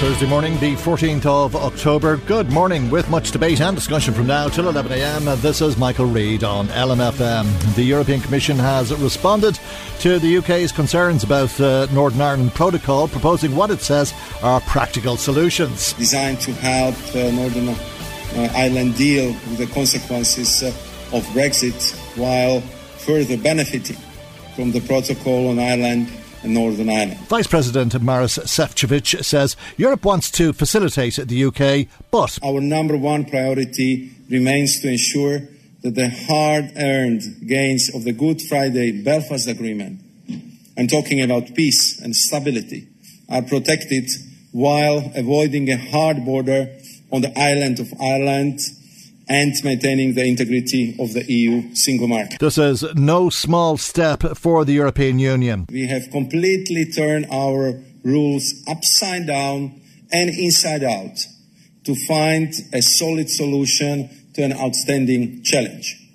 Thursday morning, the 14th of October. Good morning, with much debate and discussion from now till 11am. This is Michael Reade on LMFM. The European Commission has responded to the UK's concerns about the Northern Ireland Protocol, proposing what it says are practical solutions. Designed to help uh, Northern uh, Ireland deal with the consequences uh, of Brexit while further benefiting from the protocol on Ireland and Northern Ireland. Vice President Maros Sefcovic says Europe wants to facilitate the UK, but our number one priority remains to ensure that the hard earned gains of the Good Friday Belfast Agreement, I'm talking about peace and stability, are protected while avoiding a hard border on the island of Ireland and maintaining the integrity of the EU single market. This is no small step for the European Union. We have completely turned our rules upside down and inside out to find a solid solution to an outstanding challenge.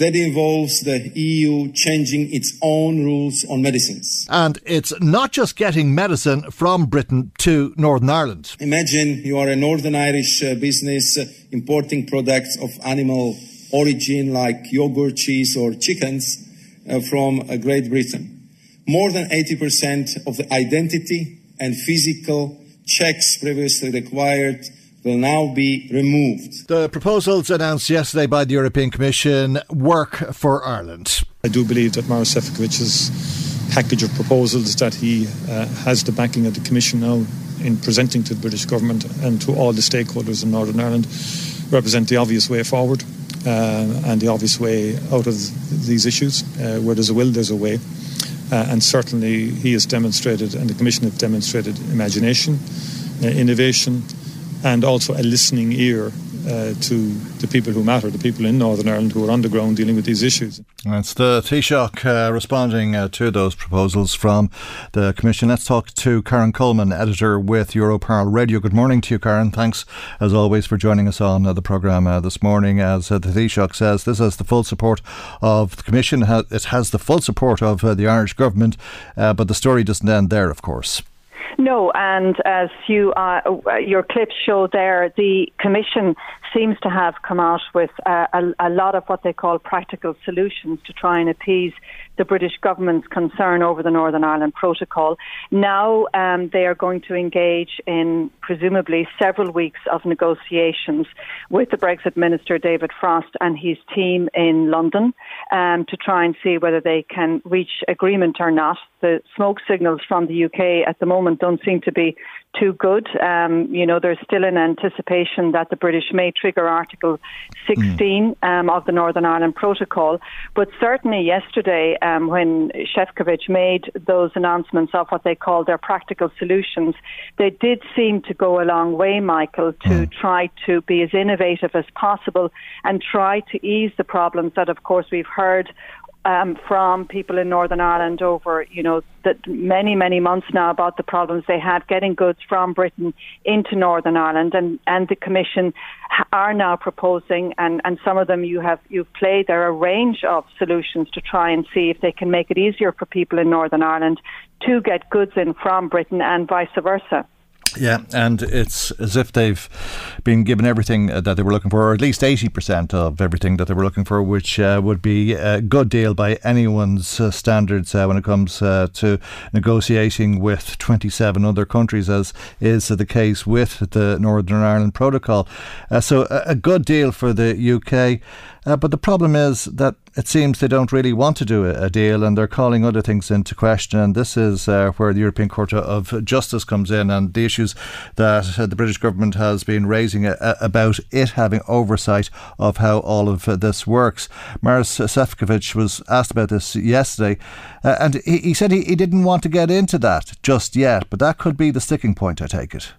That involves the EU changing its own rules on medicines. And it's not just getting medicine from Britain to Northern Ireland. Imagine you are a Northern Irish uh, business uh, importing products of animal origin like yogurt, cheese, or chickens uh, from Great Britain. More than 80% of the identity and physical checks previously required will now be removed. The proposals announced yesterday by the European Commission work for Ireland. I do believe that Maros Sefcovic's package of proposals that he uh, has the backing of the Commission now in presenting to the British government and to all the stakeholders in Northern Ireland represent the obvious way forward uh, and the obvious way out of these issues. Uh, where there's a will, there's a way. Uh, and certainly he has demonstrated, and the Commission have demonstrated, imagination, uh, innovation, and also a listening ear uh, to the people who matter, the people in Northern Ireland who are on the ground dealing with these issues. That's the Taoiseach uh, responding uh, to those proposals from the Commission. Let's talk to Karen Coleman, editor with Europarl Radio. Good morning to you, Karen. Thanks, as always, for joining us on uh, the programme uh, this morning. As uh, the Taoiseach says, this has the full support of the Commission. It has the full support of the Irish Government, but the story doesn't end there, of course. No, and as you uh, your clips show there, the Commission seems to have come out with uh, a, a, lot of what they call practical solutions to try and appease the British government's concern over the Northern Ireland Protocol. Now um, they are going to engage in presumably several weeks of negotiations with the Brexit Minister David Frost and his team in London um, to try and see whether they can reach agreement or not. The smoke signals from the UK at the moment don't seem to be too good. Um, you know, there's still an anticipation that the British may trigger Article 16 mm. um, of the Northern Ireland Protocol. But certainly yesterday, um, when Sefcovic made those announcements of what they called their practical solutions, they did seem to go a long way, Michael, to mm. try to be as innovative as possible and try to ease the problems that, of course, we've heard um, from people in Northern Ireland over, you know, that many, many months now about the problems they had getting goods from Britain into Northern Ireland, and, and the Commission are now proposing, and, and some of them you have you've played there are a range of solutions to try and see if they can make it easier for people in Northern Ireland to get goods in from Britain and vice versa. Yeah, and it's as if they've been given everything that they were looking for, or at least 80% of everything that they were looking for, which uh, would be a good deal by anyone's uh, standards uh, when it comes uh, to negotiating with 27 other countries, as is the case with the Northern Ireland Protocol. Uh, so, a, a good deal for the UK. Uh, but the problem is that it seems they don't really want to do a, a deal and they're calling other things into question. And this is uh, where the European Court of Justice comes in and the issues that uh, the British government has been raising uh, uh, about it having oversight of how all of uh, this works. Maros Sefcovic was asked about this yesterday and he, he said he, he didn't want to get into that just yet, but that could be the sticking point, I take it.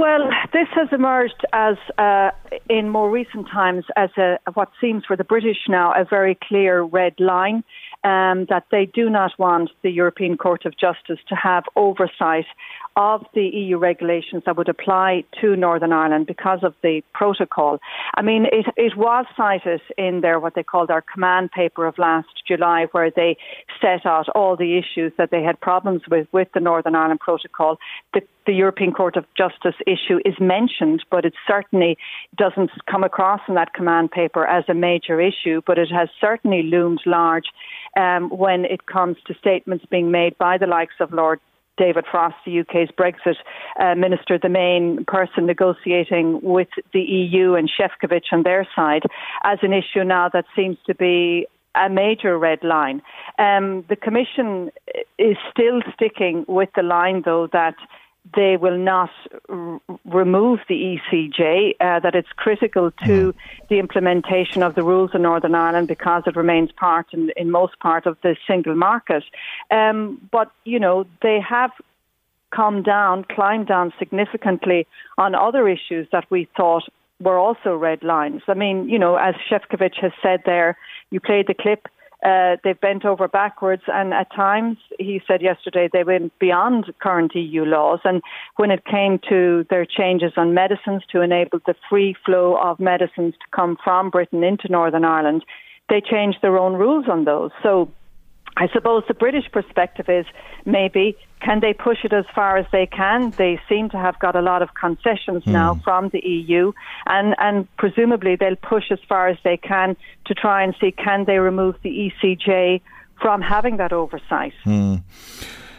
Well, this has emerged as, uh, in more recent times, as a, what seems for the British now a very clear red line um, that they do not want the European Court of Justice to have oversight of the EU regulations that would apply to Northern Ireland because of the protocol. I mean, it, it was cited in their what they called their command paper of last July, where they set out all the issues that they had problems with with the Northern Ireland Protocol. The, the European Court of Justice issue is mentioned, but it certainly doesn't come across in that command paper as a major issue. But it has certainly loomed large um, when it comes to statements being made by the likes of Lord David Frost, the UK's Brexit uh, minister, the main person negotiating with the EU and Sefcovic on their side, as an issue now that seems to be a major red line. Um, the Commission is still sticking with the line, though, that they will not r- remove the ECJ, uh, that it's critical to the implementation of the rules in Northern Ireland because it remains part in, in most part of the single market. Um, but, you know, they have come down, climbed down significantly on other issues that we thought were also red lines. I mean, you know, as Šefčovič has said there, you played the clip uh, they've bent over backwards, and at times, he said yesterday, they went beyond current EU laws. And when it came to their changes on medicines to enable the free flow of medicines to come from Britain into Northern Ireland, they changed their own rules on those. So I suppose the British perspective is maybe can they push it as far as they can? They seem to have got a lot of concessions mm. now from the EU, and, and presumably they'll push as far as they can to try and see can they remove the ECJ from having that oversight. Mm.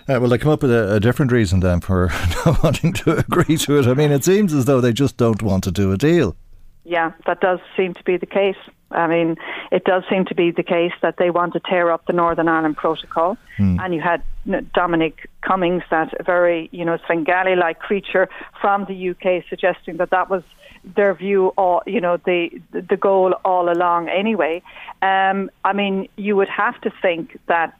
Uh, well, they come up with a, a, different reason then for not wanting to agree to it. I mean, it seems as though they just don't want to do a deal. Yeah, that does seem to be the case. I mean, it does seem to be the case that they want to tear up the Northern Ireland Protocol. Mm. And you had Dominic Cummings, that very, you know, Svengali like creature from the UK, suggesting that that was their view, all, you know, the, the goal all along anyway. Um, I mean, you would have to think that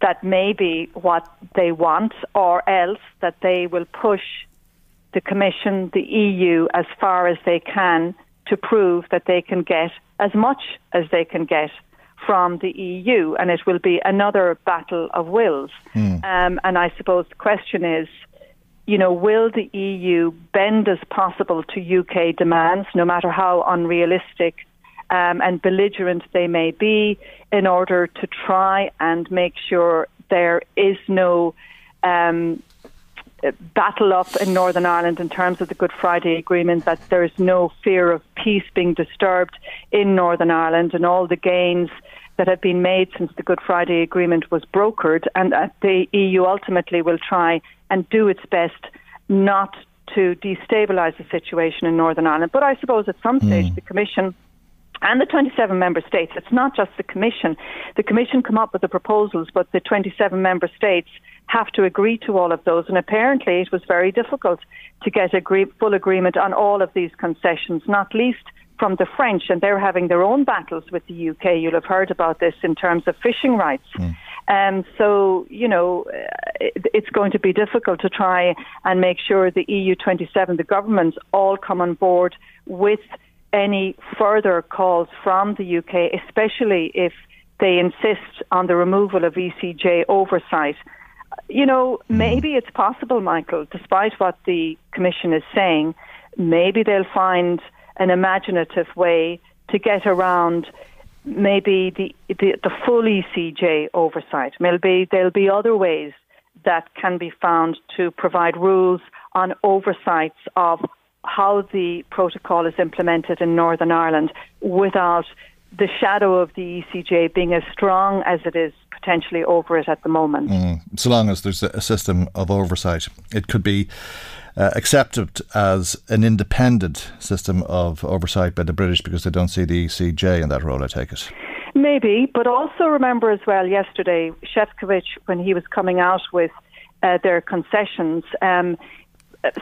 that may be what they want, or else that they will push the Commission, the EU, as far as they can to prove that they can get as much as they can get from the EU, and it will be another battle of wills. Mm. Um, and I suppose the question is, you know, will the EU bend as possible to UK demands, no matter how unrealistic um, and belligerent they may be, in order to try and make sure there is no um, battle up in Northern Ireland in terms of the Good Friday Agreement, that there is no fear of peace being disturbed in Northern Ireland and all the gains that have been made since the Good Friday Agreement was brokered, and that the EU ultimately will try and do its best not to destabilise the situation in Northern Ireland. But I suppose at some stage mm. the Commission and the 27 member states, it's not just the Commission. The Commission come up with the proposals, but the 27 member states have to agree to all of those. And apparently, it was very difficult to get agree- full agreement on all of these concessions, not least from the French, and they're having their own battles with the UK. You'll have heard about this in terms of fishing rights. Mm. Um, so, you know, it, it's going to be difficult to try and make sure the EU 27, the governments, all come on board with any further calls from the UK, especially if they insist on the removal of ECJ oversight. You know, mm-hmm. maybe it's possible, Michael, despite what the Commission is saying, maybe they'll find an imaginative way to get around maybe the, the, the full ECJ oversight. Maybe there'll be other ways that can be found to provide rules on oversights of how the protocol is implemented in Northern Ireland without the shadow of the ECJ being as strong as it is potentially over it at the moment. Mm, so long as there's a system of oversight, it could be uh, accepted as an independent system of oversight by the British because they don't see the ECJ in that role, I take it. Maybe, but also remember as well yesterday, Šefčovič, when he was coming out with uh, their concessions, um,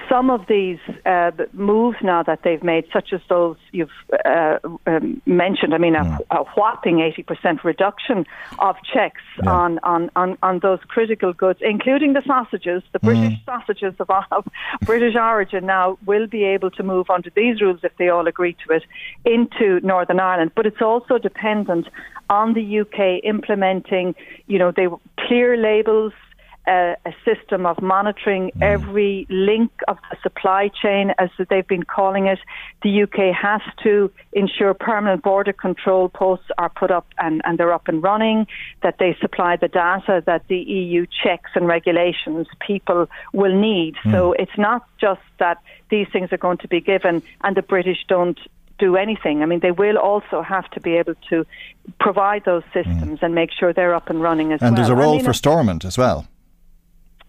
some of these uh, moves now that they've made, such as those you've uh, um, mentioned, I mean, a, mm. a whopping 80% reduction of checks yeah. on, on, on, on, those critical goods, including the sausages, the British mm. sausages of, of British origin now will be able to move under these rules if they all agree to it into Northern Ireland. But it's also dependent on the UK implementing, you know, they clear labels a, a system of monitoring mm. every link of the supply chain, as they've been calling it. The UK has to ensure permanent border control posts are put up and, and they're up and running, that they supply the data that the EU checks and regulations people will need. Mm. So it's not just that these things are going to be given and the British don't do anything. I mean, they will also have to be able to provide those systems mm. and make sure they're up and running as and well. And there's a role I mean, for Stormont as well.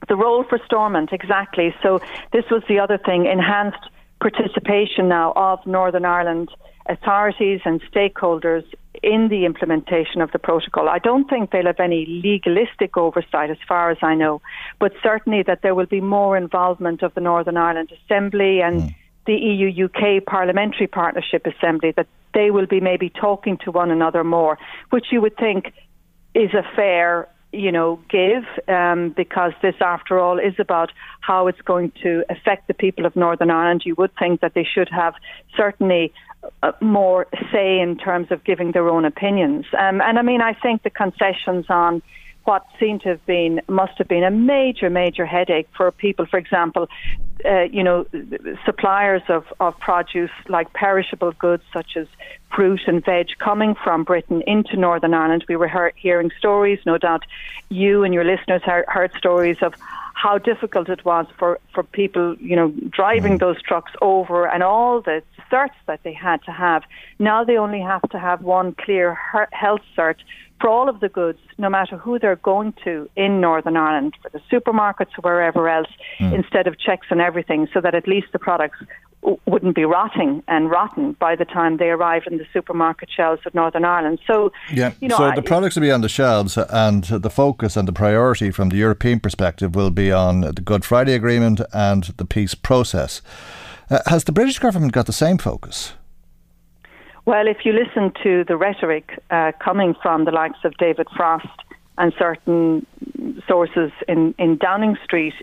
The role for Stormont, exactly. So this was the other thing, enhanced participation now of Northern Ireland authorities and stakeholders in the implementation of the protocol. I don't think they'll have any legalistic oversight as far as I know, but certainly that there will be more involvement of the Northern Ireland Assembly and mm. the EU UK Parliamentary Partnership Assembly, that they will be maybe talking to one another more, which you would think is a fair you know, give, um, because this, after all, is about how it's going to affect the people of Northern Ireland. You would think that they should have certainly uh, more say in terms of giving their own opinions. Um, and I mean, I think the concessions on what seemed to have been must have been a major, major headache for people. For example, uh, you know, suppliers of, of produce like perishable goods such as fruit and veg coming from Britain into Northern Ireland. We were hear- hearing stories, no doubt you and your listeners heard, heard stories of how difficult it was for, for people, you know, driving mm. those trucks over and all the certs that they had to have. Now they only have to have one clear health cert for all of the goods, no matter who they're going to in Northern Ireland, for the supermarkets or wherever else, mm. instead of checks on everything, so that at least the products wouldn't be rotting and rotten by the time they arrive in the supermarket shelves of Northern Ireland. So, yeah, you know, so the products will be on the shelves, and the focus and the priority from the European perspective will be on the Good Friday Agreement and the peace process. Uh, has the British government got the same focus? Well, if you listen to the rhetoric uh, coming from the likes of David Frost and certain sources in, in Downing Street,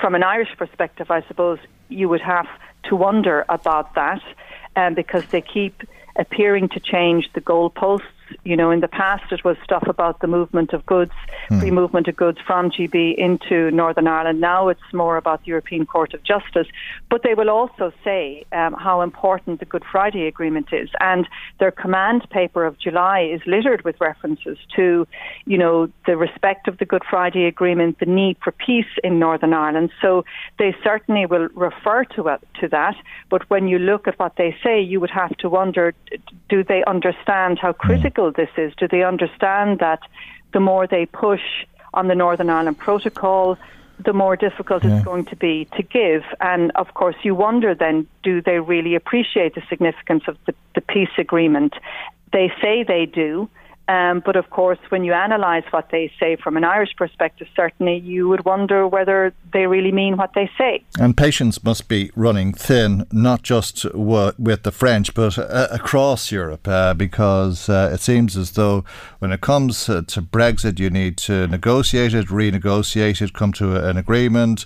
from an Irish perspective, I suppose you would have to wonder about that um, because they keep appearing to change the goalposts you know, in the past it was stuff about the movement of goods, mm. free movement of goods from GB into Northern Ireland. Now it's more about the European Court of Justice. But they will also say um, how important the Good Friday Agreement is. And their command paper of July is littered with references to, you know, the respect of the Good Friday Agreement, the need for peace in Northern Ireland. So they certainly will refer to, it, to that. But when you look at what they say, you would have to wonder do they understand how hmm. Critical this is? Do they understand that the more they push on the Northern Ireland Protocol, the more difficult yeah. it's going to be to give. And of course, you wonder then, do they really appreciate the significance of the, the peace agreement? They say they do. Um, but of course, when you analyse what they say from an Irish perspective, certainly you would wonder whether they really mean what they say. And patience must be running thin, not just w- with the French, but uh, across Europe, uh, because uh, it seems as though when it comes to Brexit, you need to negotiate it, renegotiate it, come to an agreement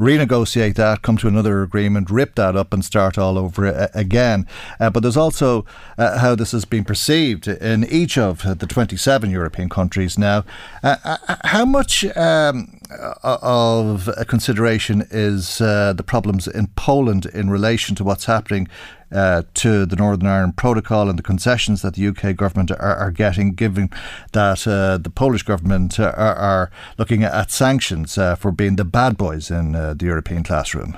renegotiate that, come to another agreement, rip that up, and start all over uh, again. Uh, but there's also uh, how this has been perceived in each of the 27 European countries now. Uh, uh, how much um, of a consideration is the problems in Poland in relation to what's happening? Uh, to the Northern Ireland Protocol and the concessions that the UK government are, are getting, given that uh, the Polish government are, are looking at sanctions uh, for being the bad boys in the European classroom.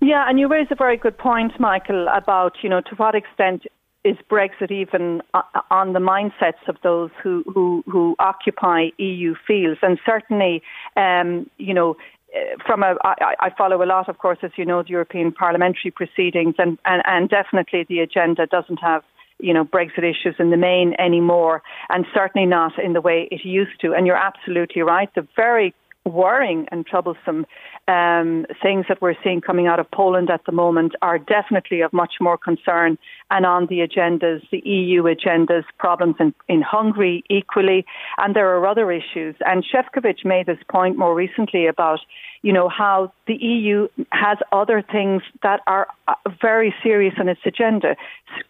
Yeah, and you raise a very good point, Michael, about you know to what extent is Brexit even on the mindsets of those who, who, who occupy EU fields? And certainly, um, you know, from a, I, I follow a lot, of course, as you know, the European parliamentary proceedings, and, and, and definitely the agenda doesn't have you know Brexit issues in the main anymore, and certainly not in the way it used to. And you're absolutely right. The very worrying and troublesome um, things that we're seeing coming out of Poland at the moment are definitely of much more concern and on the agendas, the EU agendas, problems in, in Hungary equally, and there are other issues. And Šefčovič made this point more recently about, you know, how the EU has other things that are uh, very serious on its agenda.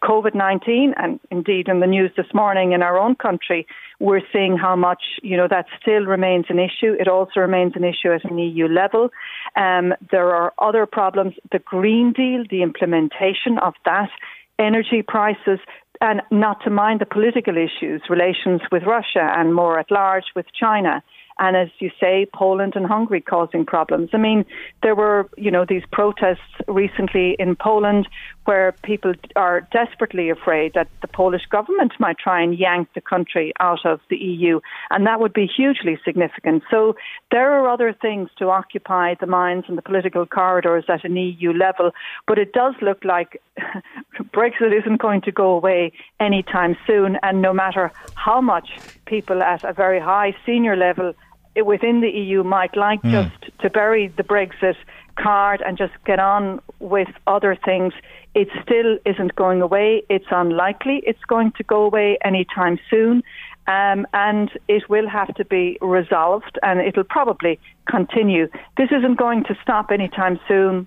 COVID 19, and indeed in the news this morning in our own country, we're seeing how much, you know, that still remains an issue. It also remains an issue at an EU level. Um, there are other problems. The Green Deal, the implementation of that energy prices, and not to mind the political issues, relations with Russia and more at large with China and as you say, Poland and Hungary causing problems. I mean, there were, you know, these protests recently in Poland where people are desperately afraid that the Polish government might try and yank the country out of the EU, and that would be hugely significant. So there are other things to occupy the minds and the political corridors at an EU level, but it does look like Brexit isn't going to go away anytime soon, and no matter how much people at a very high senior level within the EU might like mm. just to bury the Brexit card and just get on with other things. It still isn't going away. It's unlikely it's going to go away anytime soon. Um, and it will have to be resolved and it'll probably continue. This isn't going to stop anytime soon.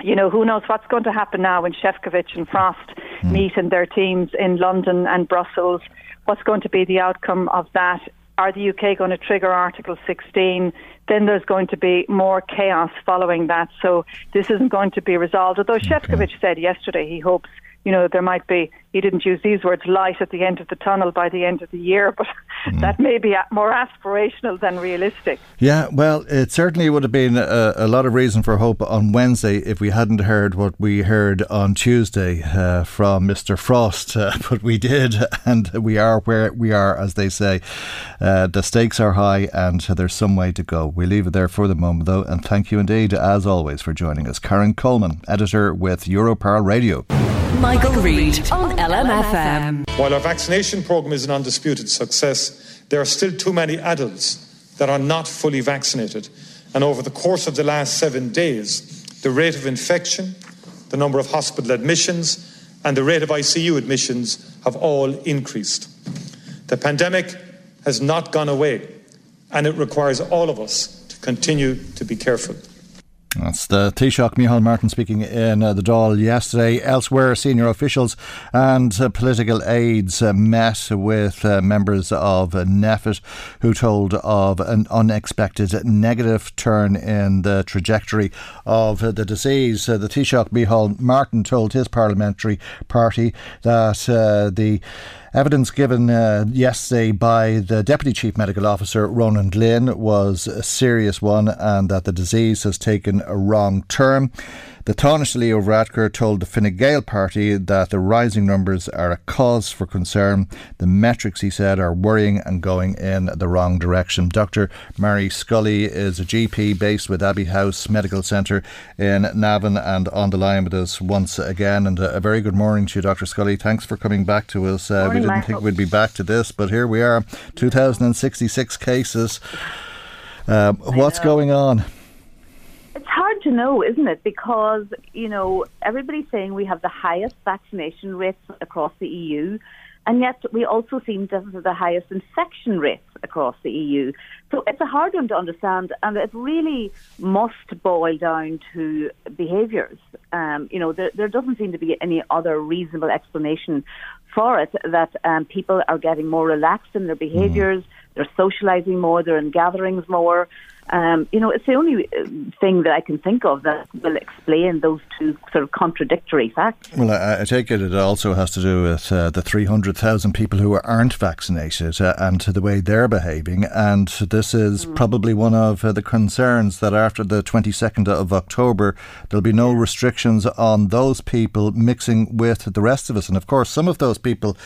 You know, who knows what's going to happen now when Šefčovič and Frost mm. meet in their teams in London and Brussels. What's going to be the outcome of that? Are the UK going to trigger Article 16? Then there's going to be more chaos following that. So this isn't going to be resolved. Although okay. Šefčovič said yesterday he hopes you know, there might be, he didn't use these words, light at the end of the tunnel by the end of the year, but mm. that may be more aspirational than realistic. Yeah, well, it certainly would have been a, a, lot of reason for hope on Wednesday if we hadn't heard what we heard on Tuesday uh, from Mr. Frost, uh, but we did, and we are where we are, as they say. Uh, the stakes are high, and there's some way to go. We leave it there for the moment, though, and thank you indeed, as always, for joining us. Karen Coleman, editor with Europarl Radio. Michael, Reade on LMFM. While our vaccination programme is an undisputed success, there are still too many adults that are not fully vaccinated. And over the course of the last seven days, the rate of infection, the number of hospital admissions, and the rate of ICU admissions have all increased. The pandemic has not gone away, and it requires all of us to continue to be careful. That's the Taoiseach Micheál Martin speaking in uh, the Dáil yesterday. Elsewhere, senior officials and uh, political aides uh, met with uh, members of NPHET who told of an unexpected negative turn in the trajectory of the disease. Uh, the Taoiseach Micheál Martin told his parliamentary party that uh, the Evidence given uh, yesterday by the Deputy Chief Medical Officer, Ronan Glynn, was a serious one and that the disease has taken a wrong turn. The Taoiseach Leo Varadkar told the Fine Gael party that the rising numbers are a cause for concern. The metrics, he said, are worrying and going in the wrong direction. Dr. Mary Scully is a GP based with Abbey House Medical Centre in Navan and on the line with us once again. And a, very good morning to you, Dr. Scully. Thanks for coming back to us. Uh, we didn't Michael. think we'd be back to this, but here we are 2,066 cases. Uh, what's going on? To know, isn't it? Because, you know, everybody's saying we have the highest vaccination rates across the EU. and yet we also seem to have the highest infection rates across the EU. So it's a hard one to understand, and it really must boil down to behaviours. Um, you know, there, there doesn't seem to be any other reasonable explanation for it that um, people are getting more relaxed in their behaviors, mm. they're socializing more, they're in gatherings more. Um, you know, it's the only uh, thing that I can think of that will explain those two sort of contradictory facts. Well, I, I take it it also has to do with uh, the 300,000 people who aren't vaccinated uh, and the way they're behaving. And this is mm. probably one of uh, the concerns that after the 22nd of October, there'll be no restrictions on those people mixing with the rest of us. And of course, some of those people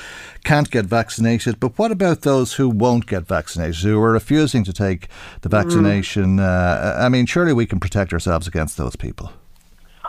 can't get vaccinated. But what about those who won't get vaccinated, who are refusing to take the mm. vaccination? Mm uh, I mean, surely we can protect ourselves against those people.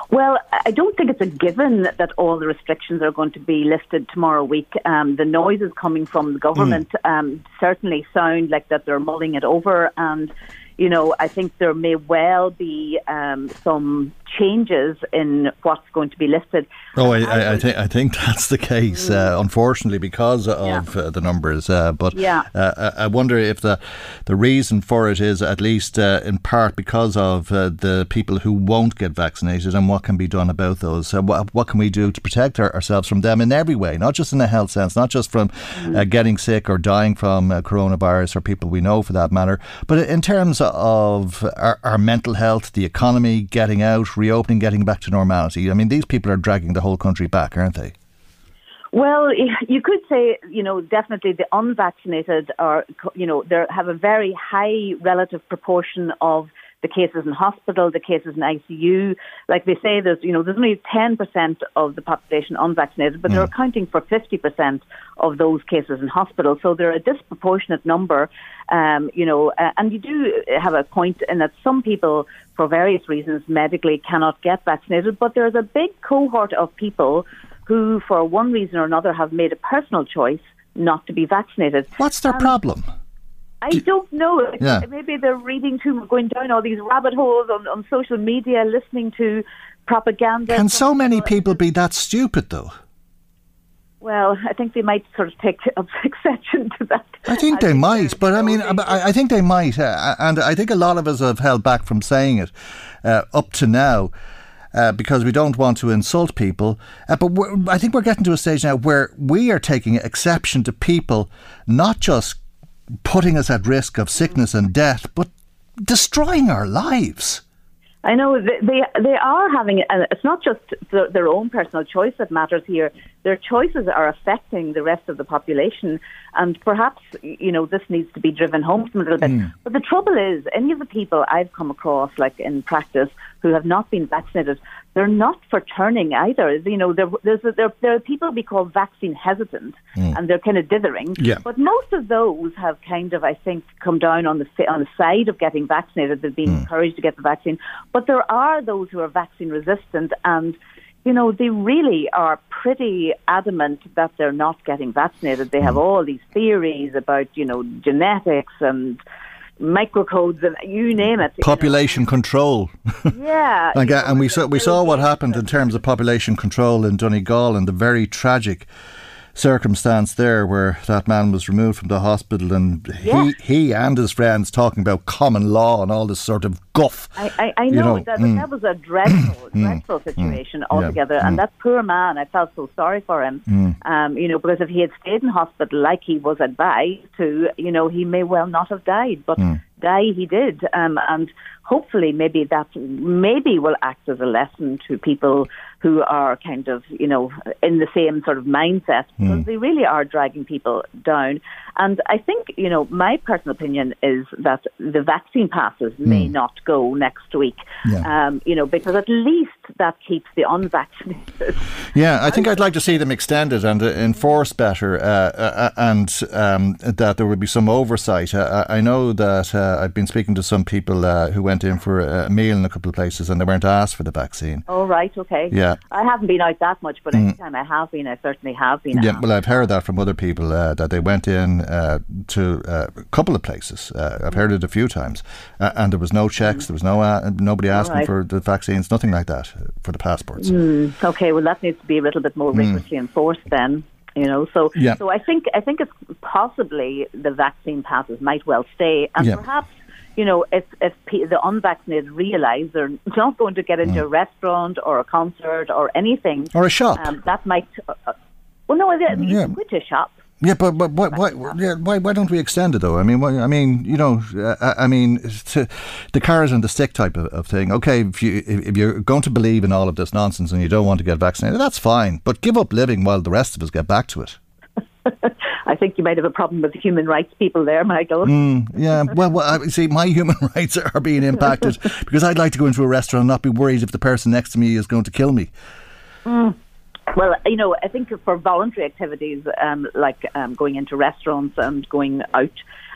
Well, I don't think it's a given that all the restrictions are going to be lifted tomorrow week. Um, the noises coming from the government mm. um, certainly sound like that they're mulling it over, and you know, I think there may well be um, some changes in what's going to be listed. Oh, I, I, I think I think that's the case. Mm. Uh, unfortunately, because of yeah. uh, the numbers. Uh, but yeah. Uh, I wonder if the the reason for it is at least uh, in part because of uh, the people who won't get vaccinated and what can be done about those. what, what can we do to protect our, ourselves from them in every way, not just in a health sense, not just from mm. getting sick or dying from coronavirus or people we know for that matter, but in terms of our, our mental health, the economy, getting out reopening, getting back to normality? I mean, these people are dragging the whole country back, aren't they? Well, you could say, you know, definitely the unvaccinated are, you know, they have a very high relative proportion of the cases in hospital, the cases in ICU. Like they say, there's you know there's only 10% of the population unvaccinated, but mm. they're accounting for 50% of those cases in hospital. So they're a disproportionate number. Um, you know, uh, and you do have a point in that some people, for various reasons, medically cannot get vaccinated, but there's a big cohort of people who, for one reason or another, have made a personal choice not to be vaccinated. What's their problem? I don't know. Yeah. Maybe they're reading too, going down all these rabbit holes on, on social media, listening to propaganda. Can so many people be that stupid, though? Well, I think they might sort of take exception to that. I think they might, but I mean, I, I think they might, uh, and I think a lot of us have held back from saying it uh, up to now. Uh, because we don't want to insult people. Uh, but I think we're getting to a stage now where we are taking exception to people not just putting us at risk of sickness and death, but destroying our lives. I know they they, they are having. Uh, it's not just the, their own personal choice that matters here. Their choices are affecting the rest of the population, and perhaps you know this needs to be driven home a little bit. Mm. But the trouble is, any of the people I've come across, like in practice, who have not been vaccinated, they're not for turning either. You know, there, there's a, there, there are people we call vaccine hesitant, mm. and they're kind of dithering. Yeah. But most of those have kind of, I think, come down on the on the side of getting vaccinated. They've been mm. encouraged to get the vaccine. But there are those who are vaccine resistant, and you know, they really are pretty adamant that they're not getting vaccinated. They have mm. all these theories about, you know, genetics and microcodes and you name it. Population you know. control. Yeah. and, know, and we saw we saw what happened in terms of population control in Donegal and the very tragic circumstance there where that man was removed from the hospital and yeah. he he and his friends talking about common law and all this sort of guff. I, I, I know, know, that, mm. that was a dreadful, mm. dreadful mm. situation mm. altogether. Yeah. And mm. that poor man, I felt so sorry for him. Mm. Um, you know, because if he had stayed in hospital like he was advised to, you know, he may well not have died. But die he did. Um, and hopefully maybe that maybe will act as a lesson to people who are kind of, you know, in the same sort of mindset because mm. they really are dragging people down. And I think, you know, my personal opinion is that the vaccine passes mm. may not go next week, yeah. um, you know, because at least that keeps the unvaccinated. Yeah, I think I'd like to see them extended and uh, enforced better uh, uh, and um, that there would be some oversight. Uh, I know that uh, I've been speaking to some people uh, who went in for a meal in a couple of places and they weren't asked for the vaccine. Oh, right, okay. Yeah. I haven't been out that much, but mm. anytime I have been, I certainly have been. Yeah, well, I've heard that from other people that they went in uh, to uh, a couple of places. Uh, I've heard it a few times, uh, and there was no checks. There was no uh, nobody asking right. for the vaccines, nothing like that for the passports. Mm, okay, well that needs to be a little bit more hmm. rigorously mm. enforced then. You know, so Yeah. so I think I think it's possibly the vaccine passes might well stay, and Yeah. perhaps you know if if the unvaccinated realise they're not going to get into Mm. a restaurant or a concert or anything, Or a shop. um, that might. Uh, uh, well, no, you Yeah. can go to a shop. Yeah, but but why why yeah, why why don't we extend it though? I mean, why, I mean, you know, uh, I mean, to the cars and the stick type of, of thing. Okay, if you if you're going to believe in all of this nonsense and you don't want to get vaccinated, that's fine. But give up living while the rest of us get back to it. I think you might have a problem with the human rights people there, Michael. Mm, yeah, well, well, I- see, my human rights are being impacted because I'd like to go into a restaurant and not be worried if the person next to me is going to kill me. Mm. Well, you know, I think for voluntary activities um, like um, going into restaurants and going out,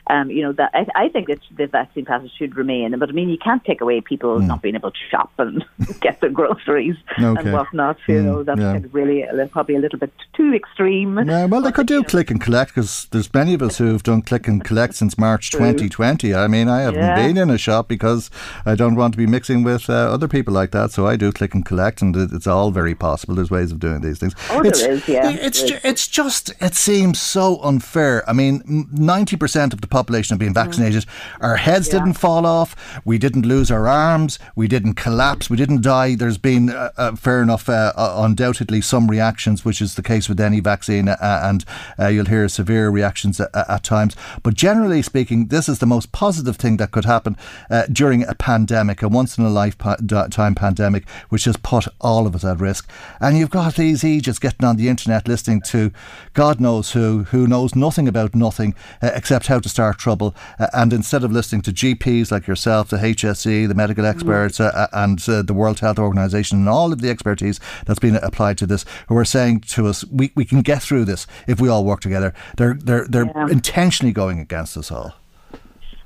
um, you know, that I, I think that the vaccine passes should remain. But I mean, you can't take away people not being able to shop and get their groceries Okay. and whatnot. You Mm, know, that's yeah. kind of really uh, probably a little bit too extreme. Yeah, well, they could do click and collect because there's many of us who've done click and collect since March 2020. I mean, I haven't Yeah. been in a shop because I don't want to be mixing with uh, other people like that. So I do click and collect, and it's all very possible. There's ways of doing these things. Oh, it's, is, yeah. It's There ju- it's just it seems so unfair. I mean, ninety percent of the population have been vaccinated. Our heads didn't fall off. We didn't lose our arms. We didn't collapse. We didn't die. There's been uh, uh, fair enough, uh, uh, undoubtedly, some reactions, which is the case with any vaccine, uh, and uh, you'll hear severe reactions at, at times. But generally speaking, this is the most positive thing that could happen uh, during a pandemic, a once in a lifetime pandemic, which has put all of us at risk. And you've got these Aegis getting on the internet listening to God knows who, who knows nothing about nothing uh, except how to start trouble. Uh, and instead of listening to GPs like yourself, the HSE, the medical experts, uh, uh, and uh, the World Health Organization, and all of the expertise that's been applied to this, who are saying to us, we, we can get through this if we all work together. They're, they're, they're Yeah. intentionally going against us all.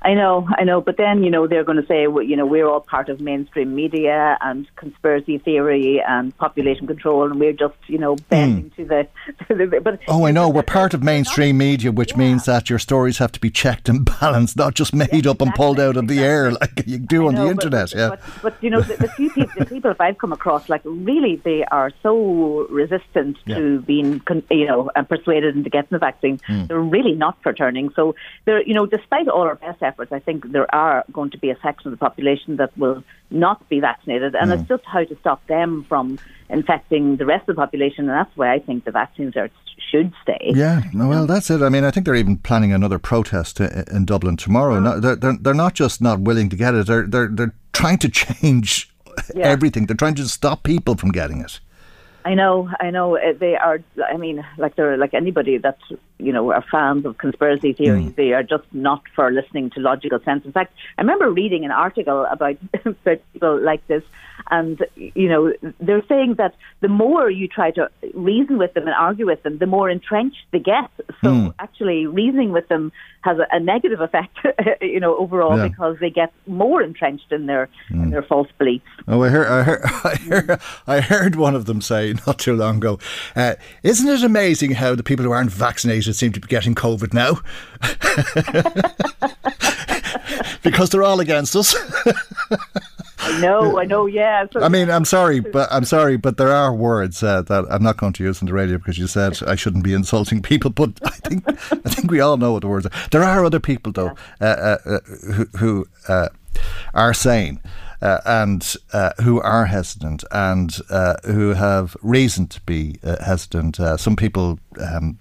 I know, I know, but then you know they're going to say, well, you know, we're all part of mainstream media and conspiracy theory and population control, and we're just, you know, bending to the. To the but Oh, I know. We're part of mainstream media, which means that your stories have to be checked and balanced, not just made up and pulled out of the air like you do on the but- internet. yeah. But, but you know, the, the few people, the people I've come across, like really, they are so resistant to being, con- you know, persuaded into getting the vaccine. Hmm. They're really not for turning. So, there, you know, despite all our best efforts, I think there are going to be a section of the population that will not be vaccinated, and Hmm. it's just how to stop them from infecting the rest of the population. And that's why I think the vaccines are should stay. Yeah, well, that's it. I mean, I think they're even planning another protest in Dublin tomorrow. No, they're, they're, they're not just not willing to get it; they're they're they're trying to change Yeah. everything. They're trying to stop people from getting it. I know, I know. uh, They are. I mean, like they're like anybody that you know are fans of conspiracy theories. Mm. They are just not for listening to logical sense. In fact, I remember reading an article about, about people like this, and you know they're saying that the more you try to reason with them and argue with them, the more entrenched they get. So mm. actually, reasoning with them has a, a negative effect, you know, overall Yeah. because they get more entrenched in their in mm. their false beliefs. Oh, I heard, I heard, I heard, I heard one of them say not too long ago, uh, "Isn't it amazing how the people who aren't vaccinated seem to be getting COVID now?" because they're all against us. I know, I know, yeah. So I mean, I'm sorry, but I'm sorry, but there are words uh, that I'm not going to use on the radio because you said I shouldn't be insulting people. But I think I think we all know what the words are. There are other people though uh, uh, uh, who, who uh, are sane. Uh, and uh, who are hesitant and uh, who have reason to be uh, hesitant. Uh, some people um,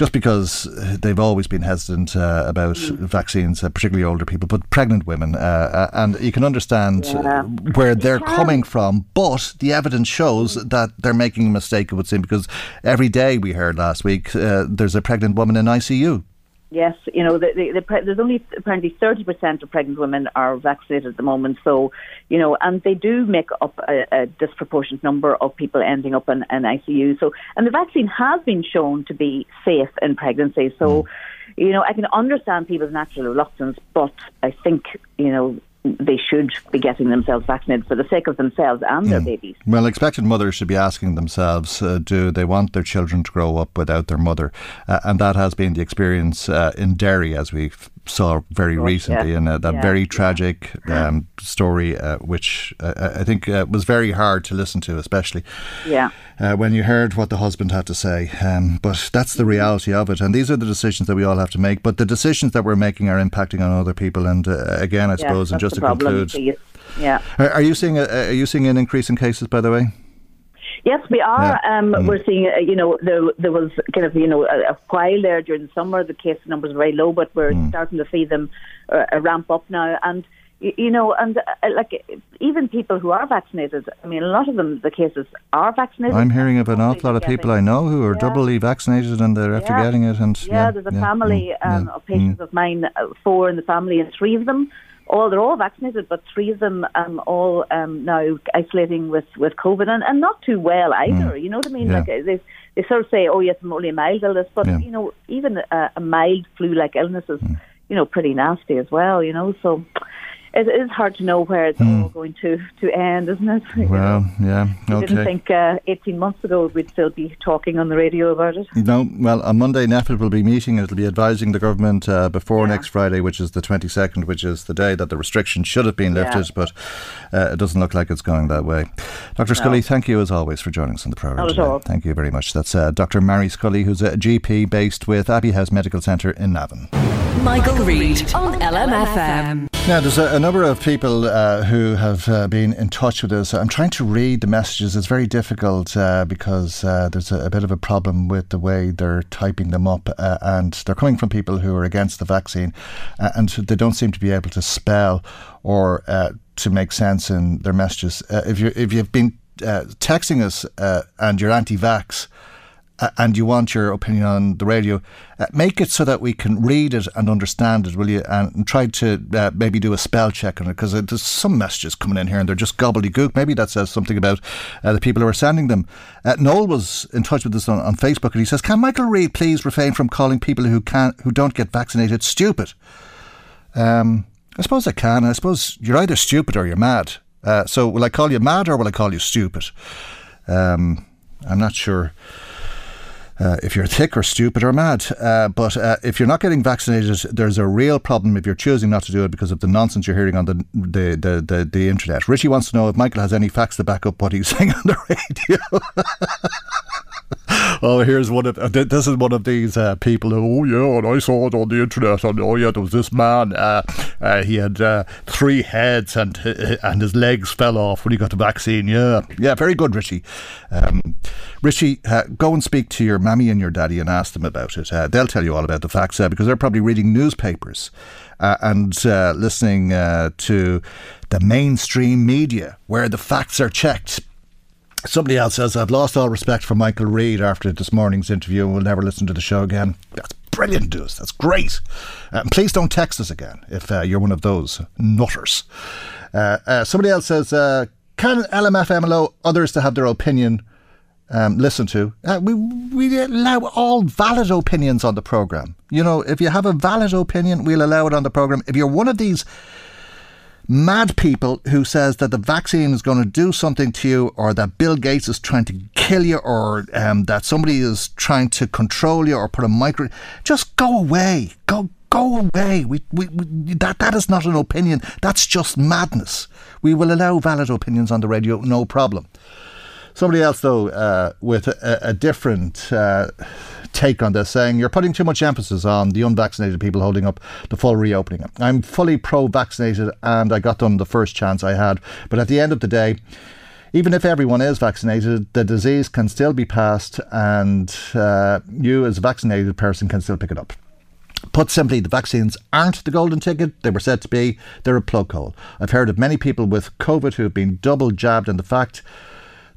just because they've always been hesitant uh, about vaccines, uh, particularly older people, but pregnant women, uh, uh, and you can understand Yeah. where they're coming from. But the evidence shows that they're making a mistake. It would seem because every day we heard last week uh, there's a pregnant woman in ICU. Yes, you know, the, the, the pre- there's only apparently 30% of pregnant women are vaccinated at the moment. So, you know, and they do make up a, a disproportionate number of people ending up in an ICU. So, and the vaccine has been shown to be safe in pregnancy. So, hmm. you know, I can understand people's natural reluctance, but I think, you know, they should be getting themselves vaccinated for the sake of themselves and their babies. Well, expectant mothers should be asking themselves, uh, do they want their children to grow up without their mother? Uh, and that has been the experience uh, in Derry, as we saw very recently, yeah. in uh, that Yeah, very tragic um, story, uh, which uh, I think uh, was very hard to listen to, especially. Yeah. Uh, when you heard what the husband had to say. Um, but that's the reality of it. And these are the decisions that we all have to make. But the decisions that we're making are impacting on other people. And uh, again, I suppose, and just to conclude. Yeah. Are, are, you seeing a, are you seeing an increase in cases, by the way? Yes, we are. Yeah. Um, mm. We're seeing, uh, you know, there, there was kind of, you know, a, a, while there during the summer, the case numbers were very low, but we're mm. starting to see them uh, ramp up now. And you know, and uh, like even people who are vaccinated, I mean, a lot of them, the cases are vaccinated. I'm hearing of an awful lot of people I know who are yeah. doubly vaccinated and they're after yeah. getting it. And yeah, yeah there's a family mm, um, of patients mm. of mine, uh, four in the family, and three of them. All they're all vaccinated, but three of them um, all um, now isolating with, with COVID and, and not too well either. Mm. You know what I mean? Like they they sort of say, oh yes, I'm only a mild illness, but you know, even a, a mild flu-like illness is mm. you know pretty nasty as well. You know, so it is hard to know where it's mm. all going to, to end, isn't it? Well, you know? yeah, okay. I didn't think uh, 18 months ago we'd still be talking on the radio about it. No, well, on Monday, NPHET will be meeting. And it'll be advising the government uh, before yeah. next Friday, which is the 22nd, which is the day that the restriction should have been lifted, yeah. but uh, it doesn't look like it's going that way. Dr. No. Scully, thank you as always for joining us on the programme. Not at all. Thank you very much. That's uh, Dr. Mary Scully, who's a GP based with Abbey House Medical Centre in Navan. Michael, Reade on LMFM. Now, there's a, a number of people uh, who have uh, been in touch with us. I'm trying to read the messages. It's very difficult uh, because uh, there's a, a, bit of a problem with the way they're typing them up, uh, and they're coming from people who are against the vaccine, uh, and they don't seem to be able to spell or to make sense in their messages. if you if you've been texting us and you're anti-vax uh, and you want your opinion on the radio, uh, make it so that we can read it and understand it, will you? And, and try to uh, maybe do a spell check on it because there's some messages coming in here and they're just gobbledygook. Maybe that says something about uh, the people who are sending them. Uh, Noel was in touch with us on, on Facebook and he says, "Can Michael Reade please refrain from calling people who can who don't get vaccinated stupid?" Um, I suppose I can. I suppose you're either stupid or you're mad. Uh, so will I call you mad or will I call you stupid? Um, I'm not sure uh, if you're thick or stupid or mad. Uh, but uh, if you're not getting vaccinated, there's a real problem if you're choosing not to do it because of the nonsense you're hearing on the the, the, the, the internet. Richie wants to know if Michael has any facts to back up what he's saying on the radio. oh, here's one of uh, this is one of these uh, people who, oh yeah, and I saw it on the internet, and oh yeah, there was this man. Uh, uh, he had uh, three heads, and and his legs fell off when he got the vaccine. Yeah, yeah, very good, Richie. Um, Richie, uh, go and speak to your mammy and your daddy and ask them about it. they'll tell you all about the facts because they're probably reading newspapers. and listening to the mainstream media where the facts are checked Somebody else says, I've lost all respect for Michael Reade after this morning's interview and will never listen to the show again. That's brilliant news. That's great. Uh, please don't text us again if uh, you're one of those nutters. Uh, uh somebody else says, uh, Can LMFM allow others to have their opinion um, listened to? Uh, we, we allow all valid opinions on the programme. You know, if you have a valid opinion, we'll allow it on the programme. If you're one of these mad people who says that the vaccine is going to do something to you or that Bill Gates is trying to kill you or um, that somebody is trying to control you or put a micro just go away. Go go away. We, we, we, that that is not an opinion. That's just madness. We will allow valid opinions on the radio. No problem somebody else though uh, with a, a different uh, take on this, saying you're putting too much emphasis on the unvaccinated people holding up the full reopening. I'm fully pro vaccinated and I got them the first chance I had. But at the end of the day, even if everyone is vaccinated, the disease can still be passed, and uh, you, as a vaccinated person, can still pick it up. Put simply, the vaccines aren't the golden ticket they were said to be, they're a plug hole. I've heard of many people with COVID who have been double jabbed, and the fact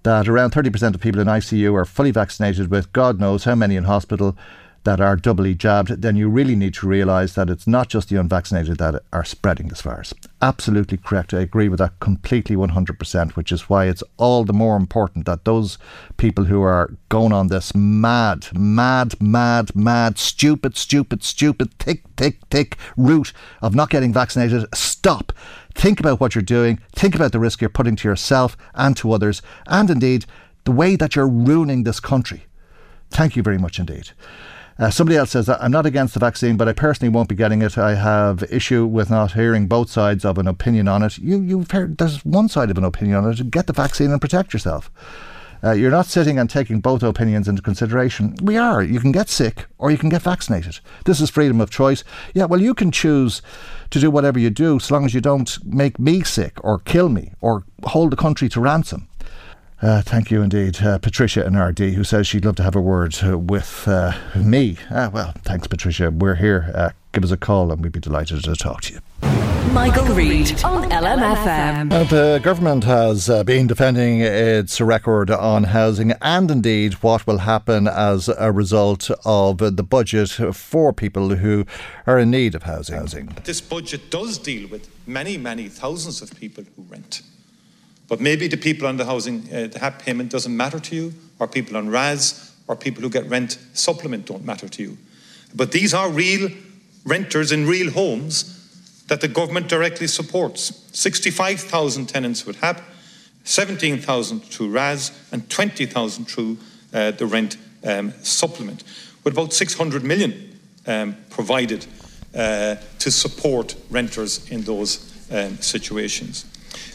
that around 30% of people in ICU are fully vaccinated with God knows how many in hospital that are doubly jabbed, then you really need to realise that it's not just the unvaccinated that are spreading this virus. Absolutely correct. I agree with that completely 100%, which is why it's all the more important that those people who are going on this mad, mad, mad, mad, stupid, stupid, stupid, tick, tick, tick route of not getting vaccinated stop Think about what you're doing. Think about the risk you're putting to yourself and to others, and indeed the way that you're ruining this country. Thank you very much indeed. Uh, somebody else says, I'm not against the vaccine, but I personally won't be getting it. I have issue with not hearing both sides of an opinion on it. You, you've heard there's one side of an opinion on it. Get the vaccine and protect yourself. Uh, you're not sitting and taking both opinions into consideration. We are. You can get sick or you can get vaccinated. This is freedom of choice. Yeah, well, you can choose to do whatever you do so long as you don't make me sick or kill me or hold the country to ransom. Uh, thank you indeed, uh, Patricia in Ardee, who says she'd love to have a word uh, with uh, me. Ah, well, thanks, Patricia. We're here. Uh, give us a call and we'd be delighted to talk to you. Michael, Reade on LMFM. Uh, the government has been defending its record on housing and indeed what will happen as a result of the budget for people who are in need of housing. This budget does deal with many, many thousands of people who rent. But maybe the people on the housing, uh, the HAP payment doesn't matter to you, or people on RAS, or people who get rent supplement don't matter to you. But these are real renters in real homes that the government directly supports. 65,000 tenants with HAP, 17,000 through RAS, and 20,000 through uh, the rent um, supplement, with about 600 million um, provided uh, to support renters in those um, situations.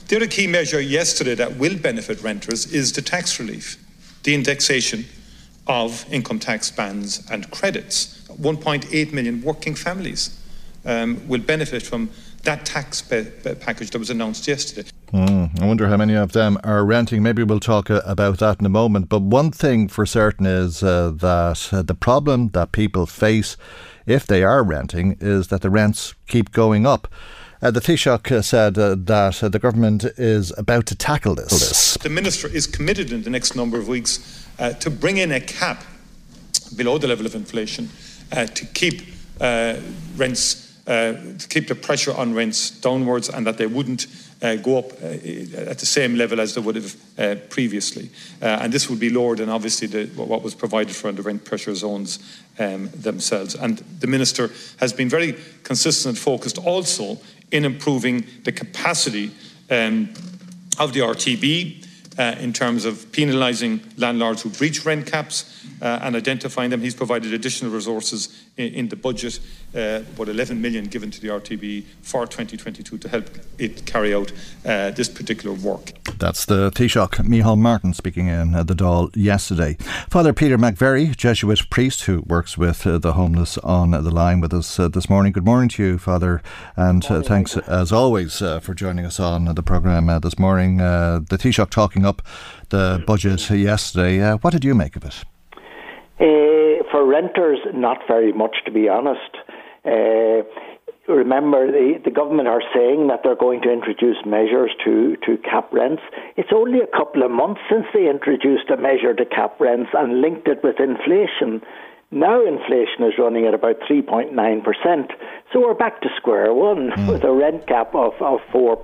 The other key measure yesterday that will benefit renters is the tax relief, the indexation of income tax bands and credits. 1.8 million working families um, will benefit from that tax package that was announced yesterday. Mm, I wonder how many of them are renting. Maybe we'll talk uh, about that in a moment. But one thing for certain is uh, that uh, the problem that people face if they are renting is that the rents keep going up. Uh, the Taoiseach uh, said uh, that uh, the government is about to tackle this. The Minister is committed in the next number of weeks uh, to bring in a cap below the level of inflation uh, to keep rents, to keep the pressure on rents downwards and that they wouldn't uh, go up uh, at the same level as they would have uh, previously. and this would be lower than obviously the, what was provided for in the rent pressure zones um, themselves. And the Minister has been very consistent and focused also in improving the capacity um, of the RTB uh, in terms of penalising landlords who breach rent caps uh, and identifying them. He's provided additional resources in, in the budget, uh, about 11 million given to the RTB for 2022 to help it carry out uh, this particular work. That's the Taoiseach, Micheál Martin, speaking in uh, the Dáil yesterday. Father Peter McVerry, Jesuit priest who works with uh, the homeless on the line with us uh, this morning. Good morning to you, Father, and uh, thanks as always uh, for joining us on the programme uh, this morning. the Taoiseach talking up the budget yesterday. what did you make of it? For renters, not very much, to be honest remember the, the government are saying that they're going to introduce measures to, to cap rents. It's only a couple of months since they introduced a measure to cap rents and linked it with inflation. Now inflation is running at about 3.9%. So we're back to square one mm. with a rent cap of, of 4%.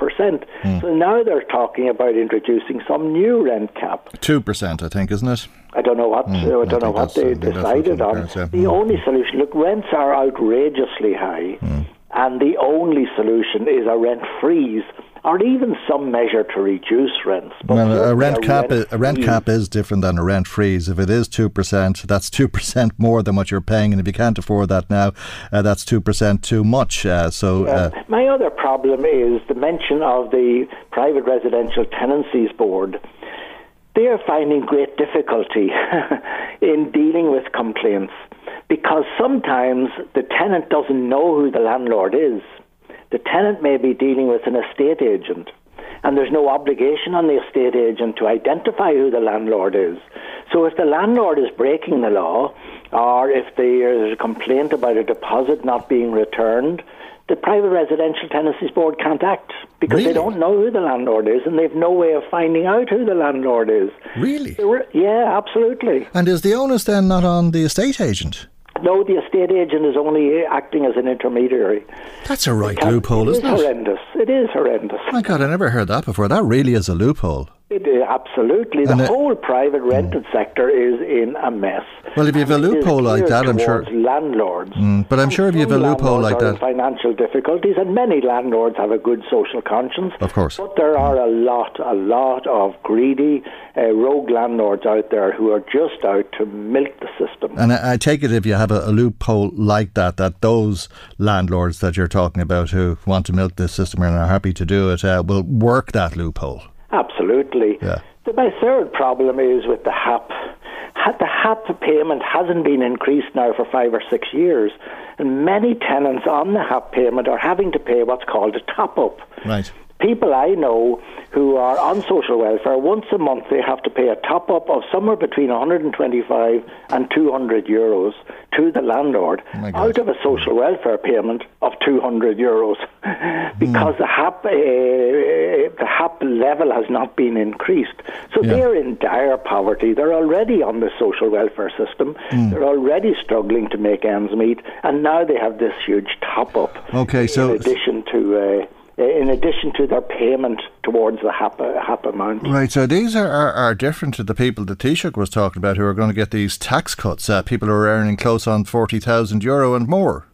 Mm. So now they're talking about introducing some new rent cap. 2%, I think, isn't it? I don't know what mm, I don't I know what they decided on. yeah. The mm. only solution, look, rents are outrageously high. Mm and the only solution is a rent freeze or even some measure to reduce rents. But well, a rent cap rent is, a rent cap is different than a rent freeze. If it is two percent, that's two percent more than what you're paying, and if you can't afford that now, uh, that's two percent too much. Uh, so, uh, my other problem is the mention of the private residential tenancies board. They are finding great difficulty in dealing with complaints because sometimes the tenant doesn't know who the landlord is. The tenant may be dealing with an estate agent, and there's no obligation on the estate agent to identify who the landlord is. So if the landlord is breaking the law, or if there is a complaint about a deposit not being returned, the private residential tenancies board can't act because really? they don't know who the landlord is and they've no way of finding out who the landlord is. Really? Yeah, absolutely. And is the onus then not on the estate agent? No, the estate agent is only acting as an intermediary. That's a right loophole, isn't it? It is horrendous. It is horrendous. My God, I never heard that before. That really is a loophole. It, absolutely. The whole private rented mm. sector is in a mess. Well, if you have a loophole like that, I'm sure. Landlords. Mm, but I'm sure if you have a loophole like that. financial difficulties, and many landlords have a good social conscience. Of course. But there are a lot, a lot of greedy, uh, rogue landlords out there who are just out to milk the system. And I, I take it if you have a, a, loophole like that, that those landlords that you're talking about who want to milk this system and are happy to do it uh, will work that loophole. Absolutely. Yeah. My third problem is with the HAP. The HAP payment hasn't been increased now for five or six years, and many tenants on the HAP payment are having to pay what's called a top up. Right people I know who are on social welfare, once a month they have to pay a top up of somewhere between 125 and 200 euros to the landlord oh out of a social welfare payment of 200 euros because mm. the HAP uh, the HAP level has not been increased. So yeah. they're in dire poverty. They're already on the social welfare system. Mm. They're already struggling to make ends meet, and now they have this huge top up. Okay, so in addition to. Uh, in addition to their payment towards the HAP, HAP amount. Right, so these are, are, are, different to the people that Taoiseach was talking about who are going to get these tax cuts, uh, people who are earning close on 40,000 euro and more.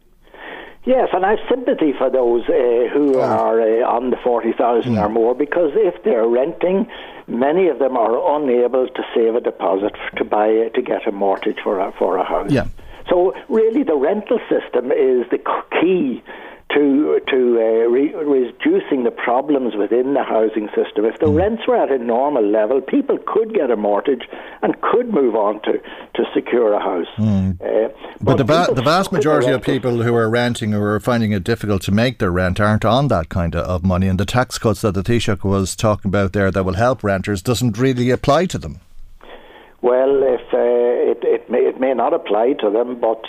Yes, and I have sympathy for those uh, who oh. are uh, on the 40,000 mm. or more because if they're renting, many of them are unable to save a deposit to buy to get a mortgage for a, for a house. Yeah. So really the rental system is the key to to uh, re- reducing the problems within the housing system. If the mm. rents were at a normal level, people could get a mortgage and could move on to, to secure a house. Mm. Uh, but, but the, va- the vast majority of people who are renting or are finding it difficult to make their rent aren't on that kind of money, and the tax cuts that the Taoiseach was talking about there that will help renters doesn't really apply to them. Well, if uh, it, it may, it may not apply to them, but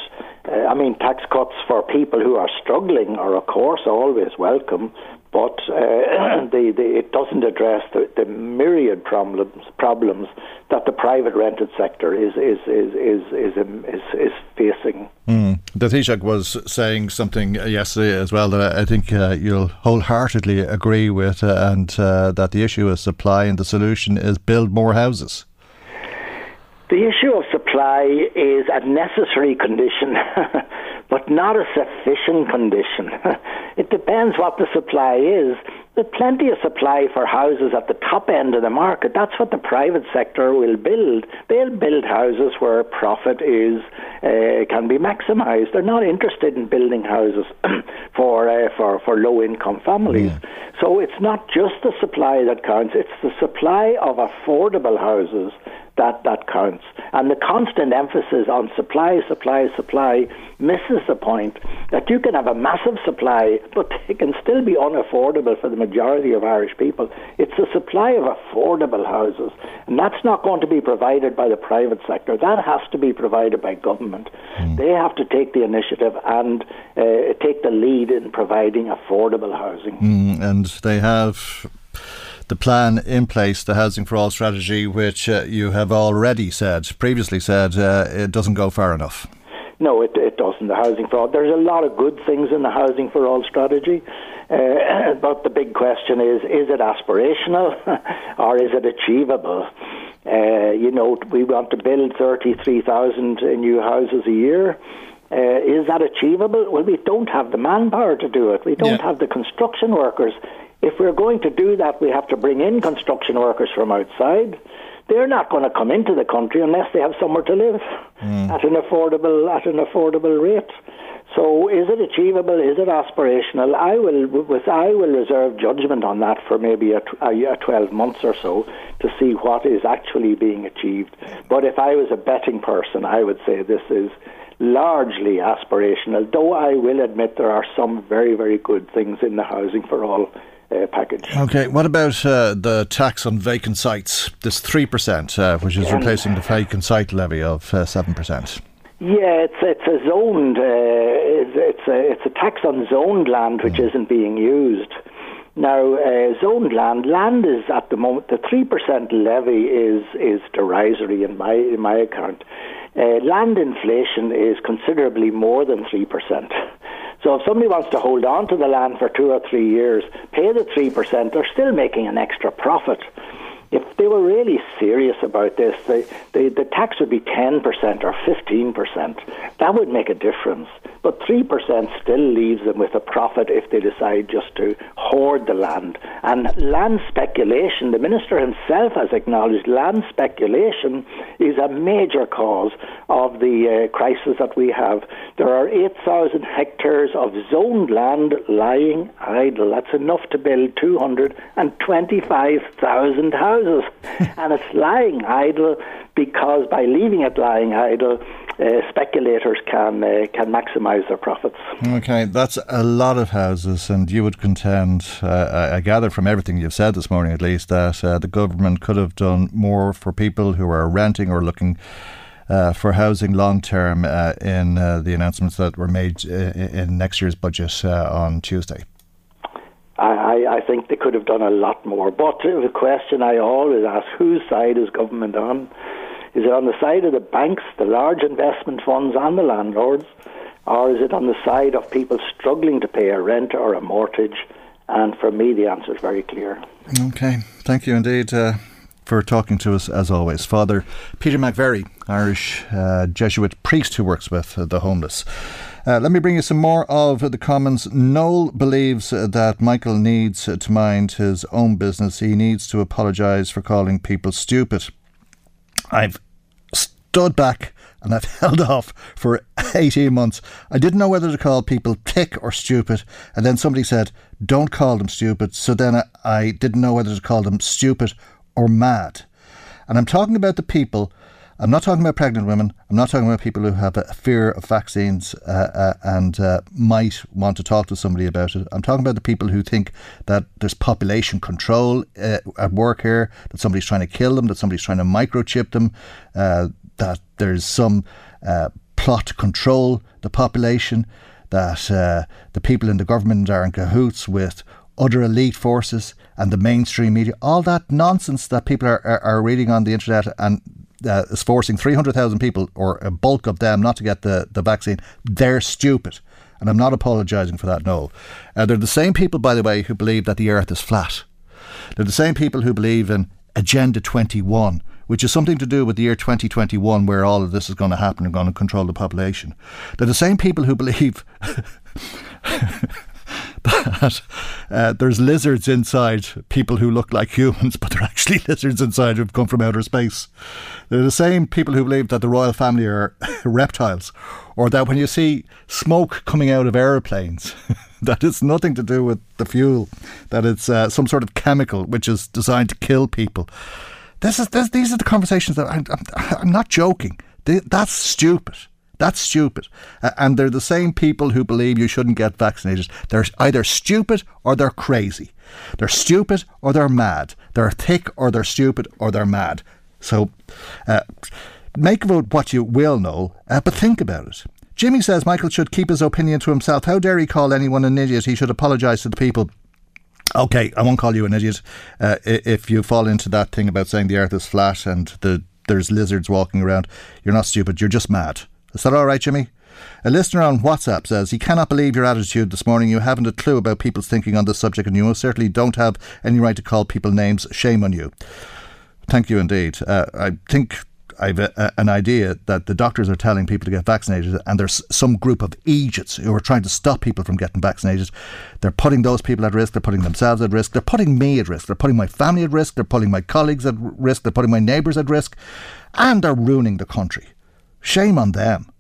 uh, I mean, tax cuts for people who are struggling are, of course, always welcome, but uh, the, the, it doesn't address the, the, myriad problems problems that the private rented sector is is is is is, is, is facing. Mm. The Taoiseach was saying something yesterday as well that I think uh, you'll wholeheartedly agree with, uh, and uh, that the issue is supply and the solution is build more houses. The issue of supply is a necessary condition, but not a sufficient condition. it depends what the supply is. There's plenty of supply for houses at the top end of the market. That's what the private sector will build. They'll build houses where profit is uh, can be maximised. They're not interested in building houses for uh, for for low income families. Yeah. So it's not just the supply that counts; it's the supply of affordable houses that, that counts. And the constant emphasis on supply, supply, supply misses the point that you can have a massive supply, but it can still be unaffordable for the majority of Irish people. It's the supply of affordable houses, and that's not going to be provided by the private sector. That has to be provided by government. Mm. They have to take the initiative and uh, take the lead in providing affordable housing. Mm, and they have the plan in place, the Housing for All strategy, which uh, you have already said, previously said, uh, it doesn't go far enough. No, it, it doesn't. The Housing for All. There's a lot of good things in the Housing for All strategy, uh, but the big question is: is it aspirational or is it achievable? Uh, you know, we want to build thirty-three thousand new houses a year. Uh, is that achievable? Well, we don't have the manpower to do it. We don't yeah. have the construction workers. If we're going to do that, we have to bring in construction workers from outside. They're not going to come into the country unless they have somewhere to live mm. at an affordable at an affordable rate. So, is it achievable? Is it aspirational? I will, with I will reserve judgment on that for maybe a, a, a, twelve months or so to see what is actually being achieved. But if I was a betting person, I would say this is largely aspirational. Though I will admit there are some very, very good things in the housing for all uh, package. Okay, what about uh, the tax on vacant sites? This 3%, uh, which is replacing the vacant site levy of 7%. Uh, yeah, it's it's a zoned uh, it's, it's a it's a tax on zoned land which mm. isn't being used. Now, uh, zoned land, land is at the moment the three percent levy is is derisory in my in my account. Uh, land inflation is considerably more than three percent. So if somebody wants to hold on to the land for two or three years, pay the 3%, they're still making an extra profit. If they were really serious about this, they, they, the tax would be 10% or 15%. That would make a difference. But 3% still leaves them with a profit if they decide just to hoard the land. And land speculation, the Minister himself has acknowledged land speculation is a major cause of the uh, crisis that we have. There are 8,000 hectares of zoned land lying idle. That's enough to build 225,000 houses houses, and it's lying idle because by leaving it lying idle, uh, speculators can uh, can maximise their profits. Okay, that's a lot of houses, and you would contend, uh, I gather from everything you've said this morning, at least, that uh, the government could have done more for people who are renting or looking. Uh, for housing long term uh, in the announcements that were made in next year's budget on Tuesday. I, I think they could have done a lot more. But the question I always ask whose side is government on? Is it on the side of the banks, the large investment funds, and the landlords? Or is it on the side of people struggling to pay a rent or a mortgage? And for me, the answer is very clear. Okay, thank you indeed. Uh, for talking to us as always. Father Peter McVerry, Irish uh, Jesuit priest who works with uh, the homeless. Uh, let me bring you some more of the comments. Noel believes that Michael needs to mind his own business. He needs to apologise for calling people stupid. I've stood back and I've held off for 18 months. I didn't know whether to call people thick or stupid. And then somebody said, don't call them stupid. So then I, I didn't know whether to call them stupid or mad. And I'm talking about the people I'm not talking about pregnant women. I'm not talking about people who have a fear of vaccines uh, uh, and uh, might want to talk to somebody about it. I'm talking about the people who think that there's population control uh, at work here, that somebody's trying to kill them, that somebody's trying to microchip them, uh, that there's some uh, plot to control the population, that the people in the government are in cahoots with other elite forces and the mainstream media, all that nonsense that people are, are, are reading on the internet and uh, is forcing 300,000 people, or a bulk of them, not to get the, the vaccine, they're stupid. And I'm not apologising for that, no. Uh, they're the same people, by the way, who believe that the earth is flat. They're the same people who believe in Agenda 21, which is something to do with the year 2021, where all of this is going to happen and going to control the population. They're the same people who believe that uh, there's lizards inside people who look like humans, but they're actually lizards inside who've come from outer space. They're the same people who believe that the royal family are reptiles, or that when you see smoke coming out of aeroplanes, that it's nothing to do with the fuel, that it's uh, some sort of chemical which is designed to kill people. This is this, these are the conversations that I'm, I'm, I'm not joking. They, that's stupid. That's stupid. And they're the same people who believe you shouldn't get vaccinated. They're either stupid or they're crazy. They're stupid or they're mad. They're thick or they're stupid or they're mad. So uh, make it what you will know, uh, but think about it. Jimmy says Michael should keep his opinion to himself. How dare he call anyone an idiot? He should apologise to the people. Okay, I won't call you an idiot uh, if you fall into that thing about saying the earth is flat and the, there's lizards walking around. You're not stupid, you're just mad. Is that all right, Jimmy? A listener on WhatsApp says he cannot believe your attitude this morning. You haven't a clue about people's thinking on this subject, and you most certainly don't have any right to call people names. Shame on you. Thank you indeed. Uh, I think I've a, a, an idea that the doctors are telling people to get vaccinated, and there's some group of idiots who are trying to stop people from getting vaccinated. They're putting those people at risk. They're putting themselves at risk. They're putting me at risk. They're putting my family at risk. They're putting my colleagues at risk. They're putting my neighbours at risk, and they're ruining the country. Shame on them.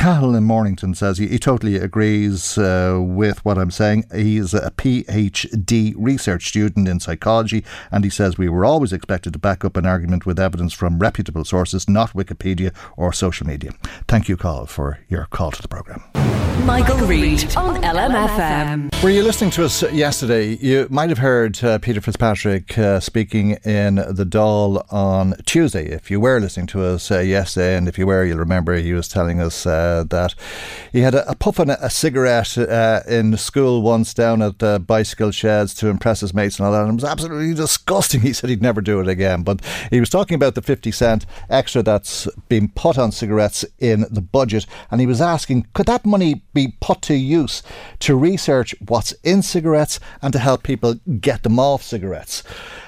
Cahill in Mornington says he, he totally agrees uh, with what I'm saying. He's a PhD research student in psychology, and he says we were always expected to back up an argument with evidence from reputable sources, not Wikipedia or social media. Thank you, Carl, for your call to the programme. Michael, Reade on LMFM. Were you listening to us yesterday? You might have heard uh, Peter Fitzpatrick uh, speaking in the Dáil on Tuesday. If you were listening to us uh, yesterday, and if you were, you'll remember he was telling us uh, that he had a, a puff and a, a cigarette uh, in school once down at the bicycle sheds to impress his mates and all that. And it was absolutely disgusting. He said he'd never do it again. But he was talking about the 50 cent extra that's been put on cigarettes in the budget, and he was asking, could that money be put to use to research what's in cigarettes and to help people get them off cigarettes.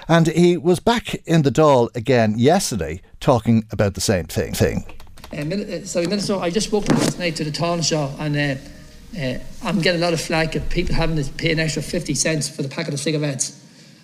And he was back in the Dáil again yesterday talking about the same thing. thing. Uh, sorry, Minister, I just spoke last night to the town Taoiseach and uh, uh, I'm getting a lot of flack of people having to pay an extra 50 cents for the packet of cigarettes.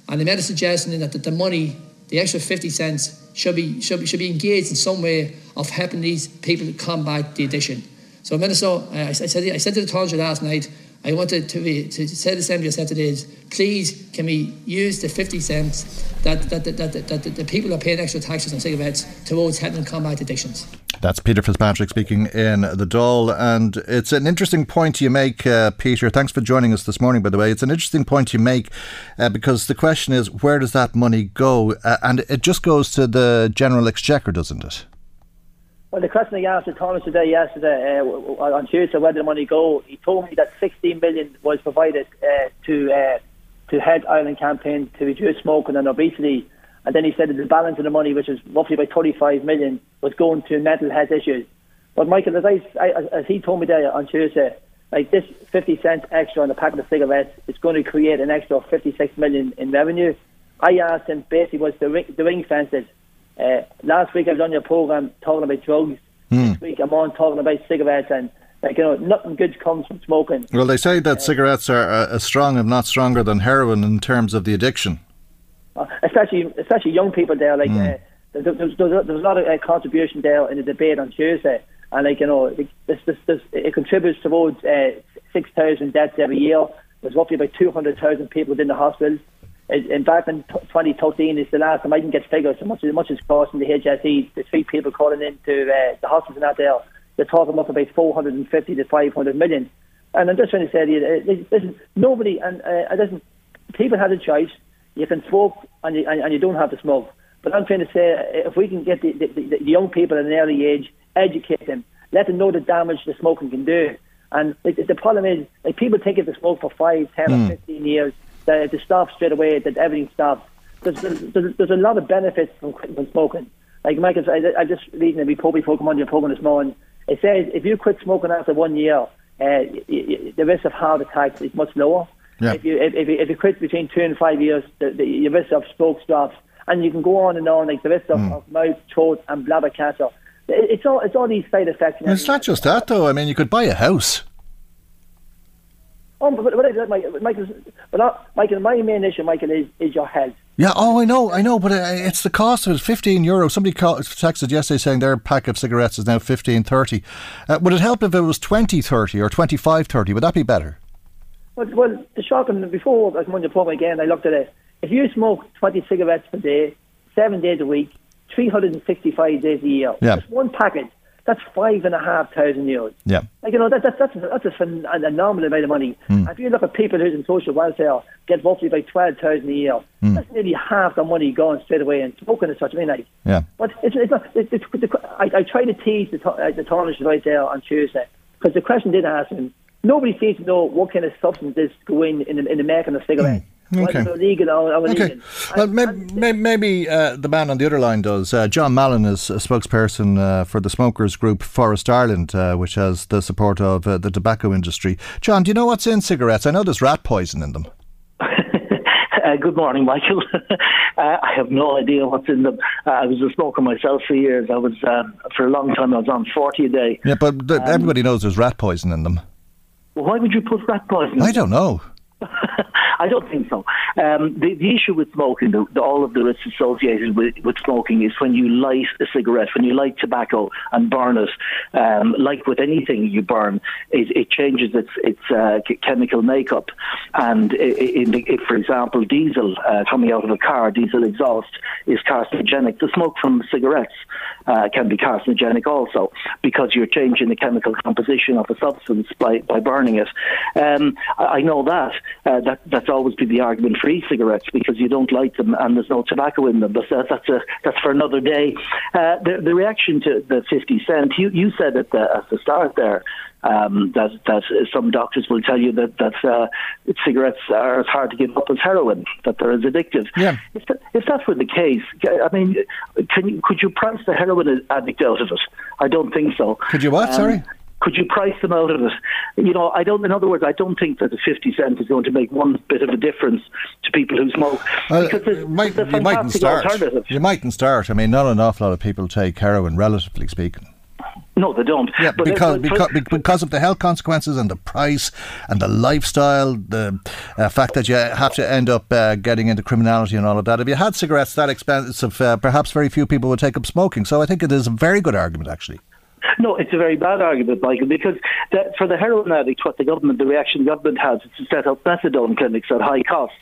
And they made a suggestion that the, the money, the extra 50 cents, should be, should, be, should be engaged in some way of helping these people to combat the addiction. So, Minister, uh, I, said, I said to the Taoiseach last night, I wanted to, be, to say the same to yourself today is please can we use the 50 cents that, that, that, that, that, that the people are paying extra taxes on cigarettes towards helping combat addictions. That's Peter Fitzpatrick speaking in the Dáil. And it's an interesting point you make, uh, Peter. Thanks for joining us this morning, by the way. It's an interesting point you make uh, because the question is where does that money go? Uh, and it just goes to the general exchequer, doesn't it? Well, the question I asked Thomas today, yesterday, uh, on Tuesday, where did the money go? He told me that 16 million was provided uh, to uh, to head Ireland campaign to reduce smoking and obesity, and then he said that the balance of the money, which is roughly about 35 million, was going to mental health issues. But Michael, as, I, as he told me there on Tuesday, like this 50 cents extra on the packet of cigarettes is going to create an extra 56 million in revenue. I asked him basically was the ring, the ring fences uh, last week I was on your program talking about drugs. Mm. This week I'm on talking about cigarettes and like you know nothing good comes from smoking. Well, they say that uh, cigarettes are uh, as strong, if not stronger, than heroin in terms of the addiction. Uh, especially, especially young people there. Like mm. there's, there's, there's, a lot of uh, contribution there in the debate on Tuesday, and like you know, this, this, this, it contributes towards six thousand deaths every year. There's roughly about two hundred thousand people within the hospitals in fact, in 2013 is the last time I didn't get figures. So much as much as costing the HSE, the three people calling into uh, the hospitals and out there, they're talking about about 450 to 500 million. And I'm just trying to say to you, uh, listen, nobody and uh, listen, people have a choice. You can smoke and you, and, and you don't have to smoke. But I'm trying to say, uh, if we can get the, the, the, the young people at an early age, educate them, let them know the damage the smoking can do. And like, the problem is, like people think if they smoke for five, ten, mm. or hmm. fifteen years, that to stop straight away, that everything stops. There's, there's, there's a lot of benefits from quitting from smoking. Like Michael, I, I just reading a report before coming on your program this morning. It says if you quit smoking after one year, uh, the risk of heart attacks is much lower. Yeah. If you if, if, you, if you quit between two and five years, the, the, your risk of stroke drops, and you can go on and on like the risk of, mm. of mouth, throat, and bladder cancer. It's all it's all these side effects. It's not just that though. I mean, you could buy a house. Oh, but, but, but Michael, but Michael, my main issue, Michael, is, is your health. Yeah, oh, I know, I know, but uh, it's the cost of it. Fifteen euro. Somebody called, texted yesterday saying their pack of cigarettes is now fifteen thirty. Uh, would it help if it was twenty thirty or twenty five thirty? Would that be better? Well, well, the shocking before I come on your program again, I looked at it. If you smoke twenty cigarettes per day, seven days a week, three hundred and sixty five days a year, yeah. just one packet that's five and a half thousand euros. Yeah. Like, you know, that, that, that's, that's a, an anomalous amount of money. Mm. If you look at people who's in social welfare, get roughly about 12,000 a year, mm. that's nearly half the money going straight away and smoking as such. I mean, like, yeah. But it's, it's not, it's, it's, it's, I, I try to tease the, uh, the Taoiseach right there on Tuesday, because the question did ask him, nobody seems to know what kind of substances go in in the, in the making of cigarettes. Mm. Okay. Legal or, or okay. Well, maybe, maybe uh, the man on the other line does. Uh, John Mallon is a spokesperson uh, for the smokers group Forest Ireland, uh, which has the support of uh, the tobacco industry. John, do you know what's in cigarettes? I know there's rat poison in them. Uh, good morning, Michael. uh, I have no idea what's in them. Uh, I was a smoker myself for years. I was for a long time. I was on forty a day. Yeah, but um, everybody knows there's rat poison in them. Why would you put rat poison? I don't know. I don't think so. Um, the, the issue with smoking, the, the, all of the risks associated with, with smoking, is when you light a cigarette, when you light tobacco and burn it. Um, like with anything you burn, it, it changes its its uh, chemical makeup. And if, for example, diesel uh, coming out of a car, diesel exhaust is carcinogenic. The smoke from cigarettes uh, can be carcinogenic also because you're changing the chemical composition of a substance by, by burning it. Um, I, I know that. Uh, that that's always been the argument for e-cigarettes because you don't light them and there's no tobacco in them. But that's a that's for another day. Uh, the, the reaction to the 50 cent, you you said at the, at the start there um, that that some doctors will tell you that that uh, cigarettes are as hard to give up as heroin, that they're as addictive. Yeah. If, that, if that were the case, I mean, can you, could you price the heroin addict out of it? I don't think so. Could you what? Um, Sorry could you price them out of it? You know, I don't. In other words, I don't think that the fifty cent is going to make one bit of a difference to people who smoke. Well, because might, you mightn't start. You mightn't start. I mean, not an awful lot of people take heroin, relatively speaking. No, they don't. Yeah, but because because, because of the health consequences and the price and the lifestyle, the uh, fact that you have to end up uh, getting into criminality and all of that. If you had cigarettes that expensive, uh, perhaps very few people would take up smoking. So I think it is a very good argument, actually. No, it's a very bad argument, Michael, because the, for the heroin addicts, what the government, the reaction the government has is to set up methadone clinics at high cost.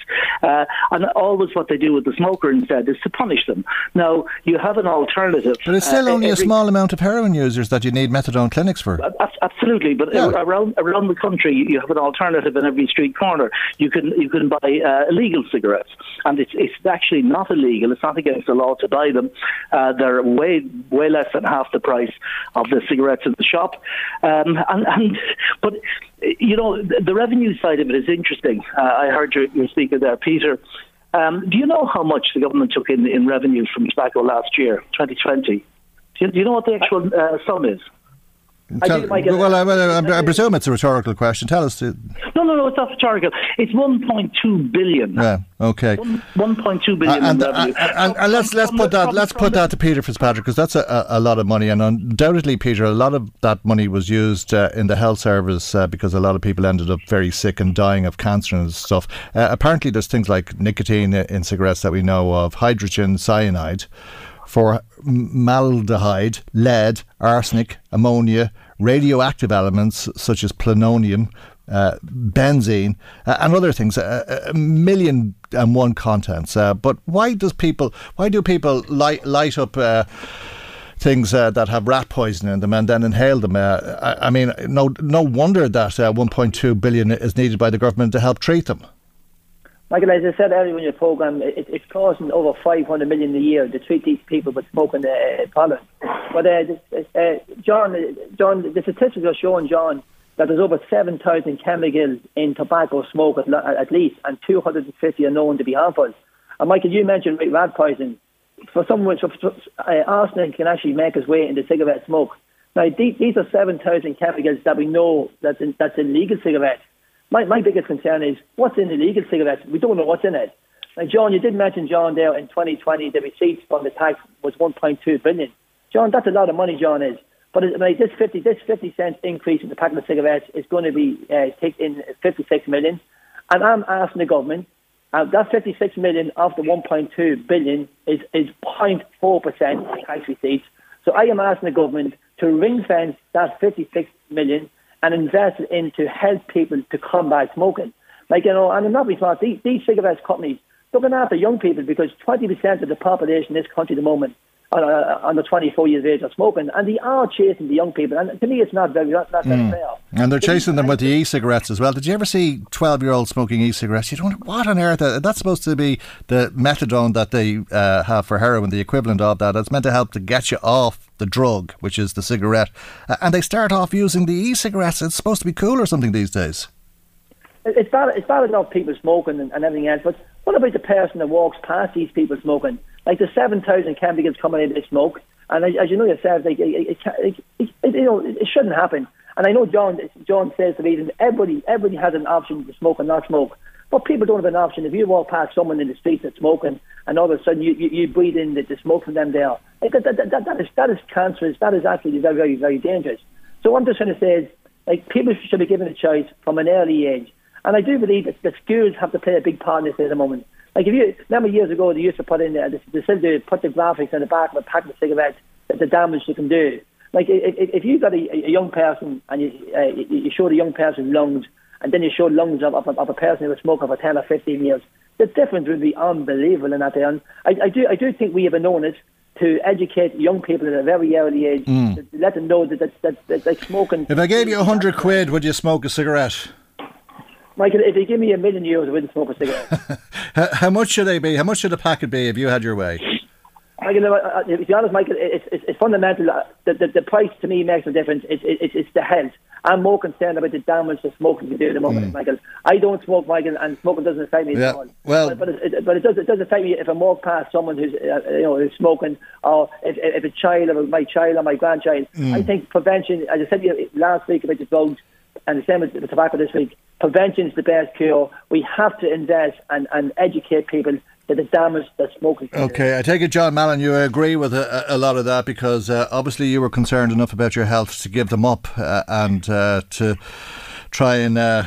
Uh, and always what they do with the smoker instead is to punish them. Now, you have an alternative. But it's still uh, only every, a small amount of heroin users that you need methadone clinics for. Absolutely, but yeah. around around the country, you have an alternative in every street corner. You can you can buy uh, illegal cigarettes, and it's it's actually not illegal. It's not against the law to buy them. Uh, they're way way less than half the price of the cigarettes in the shop. Um, and, and but you know the, revenue side of it is interesting. Uh, I heard your, your speaker there, Peter. Um, do you know how much the government took in in revenue from tobacco last year, 2020? Do you, do you know what the actual uh, sum is? Tell, well, I, well I, I, presume it's a rhetorical question. Tell us. To... No, no, no, it's not rhetorical. It's 1.2 billion. Yeah. Okay. 1.2 billion. And, and, and, and, let's let's put that let's put that to Peter Fitzpatrick because that's a, a, lot of money, and undoubtedly, Peter, a lot of that money was used uh, in the health service uh, because a lot of people ended up very sick and dying of cancer and stuff. Uh, apparently, there's things like nicotine in cigarettes that we know of, hydrogen cyanide for maldehyde, lead, arsenic, ammonia, radioactive elements such as plutonium, uh, benzene, uh, and other things. Uh, a million and one contents. Uh, but why does people? Why do people light light up? Uh, things uh, that have rat poison in them and then inhale them. I, I, mean, no, no wonder that 1.2 billion is needed by the government to help treat them. Michael, as I said earlier in your programme, it, it's costing over 500 million a year to treat these people with smoking uh, pollen. But uh, uh, John, John, the statistics are showing, John, that there's over 7,000 chemicals in tobacco smoke at, at, least, and 250 are known to be harmful. And Michael, you mentioned rat poison. For someone, so, uh, arsenic can actually make its way into cigarette smoke. Now, these, these are 7,000 chemicals that we know that's in, that's in legal cigarettes. My, my biggest concern is what's in the legal cigarettes? We don't know what's in it. Now, John, you did mention, John, there in 2020, the receipts from the tax was 1.2 billion. John, that's a lot of money, John, is. But like, this 50 this 50 cent increase in the packet of cigarettes is going to be uh, in 56 million. And I'm asking the government, uh, that 56 million of the 1.2 billion is, is 0.4% of tax receipts. So I am asking the government to ring fence that 56 million and invest in to help people to combat smoking. Like, you know, and I'm not responsible. These, these cigarette companies looking after young people because 20% of the population in this country at the moment uh, under 24 years of age are smoking, and they are chasing the young people. And to me, it's not very, not, not very mm. fair. And they're chasing them with the e-cigarettes as well. Did you ever see 12-year-olds smoking e-cigarettes? You don't. What on earth? Uh, that's supposed to be the methadone that they uh, have for heroin, the equivalent of that. It's meant to help to get you off the drug, which is the cigarette. Uh, and they start off using the e-cigarettes. It's supposed to be cool or something these days. It's bad. It's bad enough people smoking and, and everything else, but what about the person that walks past these people smoking? Like the 7,000 chemicals coming in this smoke, and as you know yourself, like, it, it, it, it, you know, it shouldn't happen. And I know John John says the reason everybody everybody has an option to smoke and not smoke. But people don't have an option. If you walk past someone in the street that's smoking, and all of a sudden you, you, you breathe in the, the smoke from them there, like that, that, that, that, is, that is cancerous. That is actually very, very, very dangerous. So what I'm just trying to say is, like, people should be given a choice from an early age. And I do believe that the schools have to play a big part in this at the moment. Like if you remember years ago, they used to put in uh, they, they said to put the graphics on the back of a packet of cigarettes that the damage they can do. Like if, if you got a, a young person and you, uh, you show the young person lungs, and then you show lungs of, of, of a person who was smoking for ten or fifteen years, the difference would be unbelievable in that. day. And I, I do I do think we have known it to educate young people at a very early age, mm. to let them know that that, that, that like smoking. If I gave you a hundred quid, would you smoke a cigarette? Michael, if they give me a million euros, I wouldn't smoke a cigarette. how much should they be? How much should a packet be if you had your way? Michael, uh, uh, to be honest, Michael, it's, it's, it's fundamental. Uh, the, the, the, price to me makes a difference. It's, it's, it's the health. I'm more concerned about the damage that smoking can do at the moment, mm. Michael. I don't smoke, Michael, and smoking doesn't affect me yeah. at all. Well, but, but, it, but it, does it does affect me if I walk past someone who's uh, you know who's smoking, or if, if a child or my child or my grandchild. Mm. I think prevention, as I said last week about the drugs, and the same with the tobacco this week prevention is the best cure. We have to invest and, and educate people that the damage that smoking can Okay. I take it, John Mallon, you agree with a, a lot of that because uh, obviously you were concerned enough about your health to give them up uh, and uh, to try and uh,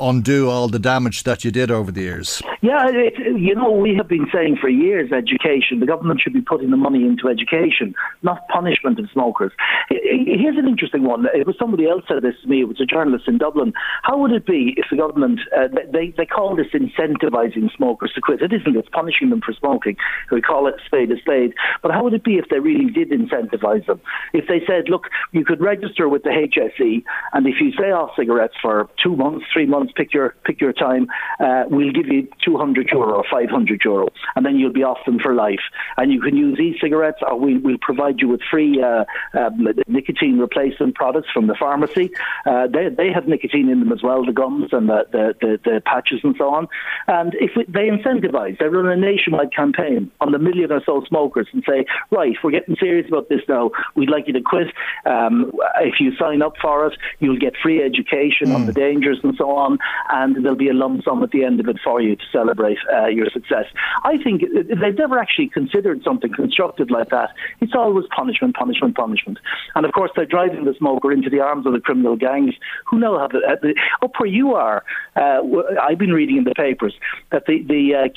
undo all the damage that you did over the years. Yeah, it, you know, we have been saying for years education. The government should be putting the money into education, not punishment of smokers. Here's an interesting one. It was somebody else said this to me. It was a journalist in Dublin. How would it be if the government, uh, they, they call this incentivizing smokers to quit? It isn't, it's punishing them for smoking. We call it spade a spade. But how would it be if they really did incentivize them? If they said, look, you could register with the HSE, and if you stay off cigarettes for two months, three months, pick your, pick your time, uh, we'll give you 200 euro or 500 euro, and then you'll be off them for life. And you can use e-cigarettes, or we, will provide you with free uh, um, nicotine replacement products from the pharmacy. Uh, they, they have nicotine in them as well, the gums and the, the, the, the patches and so on. And if we, they incentivize, they run a nationwide campaign on the million or so smokers and say, right, we're getting serious about this now. We'd like you to quit. Um, if you sign up for it, you'll get free education mm. on the hmm. dangers and so on, and there'll be a lump sum at the end of it for you to celebrate uh, your success. I think they've never actually considered something constructive like that. It's always punishment, punishment, punishment. And of course, they're driving the smoker into the arms of the criminal gangs who know how to. Uh, up where you are, uh, I've been reading in the papers that the the, uh,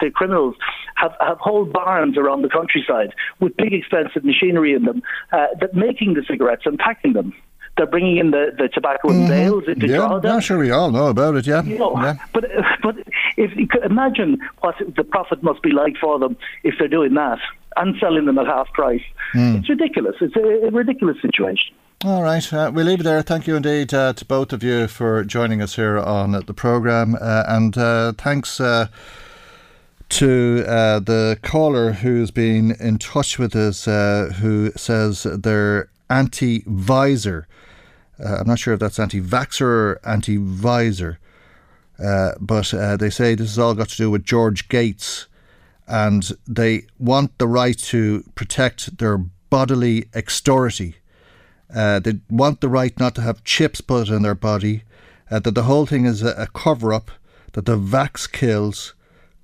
the criminals have, have whole barns around the countryside with big expensive machinery in them uh, that making the cigarettes and packing them they're bringing in the, the tobacco in mm-hmm. bales into yeah, Drogheda. Yeah, sure, we all know about it. Yeah, you know, yeah. But but if you could imagine what the profit must be like for them if they're doing that and selling them at half price, mm. it's ridiculous. It's a, a ridiculous situation. All right, uh, we'll leave it there. Thank you indeed uh, to both of you for joining us here on the programme, uh, and uh, thanks uh, to uh, the caller who's been in touch with us, who says they're anti-visor. I'm not sure if that's anti-vaxxer or anti-visor, but they say this has all got to do with George Gates, and they want the right to protect their bodily extority uh, they want the right not to have chips put in their body, uh, that the whole thing is a, a cover up, that the vax kills,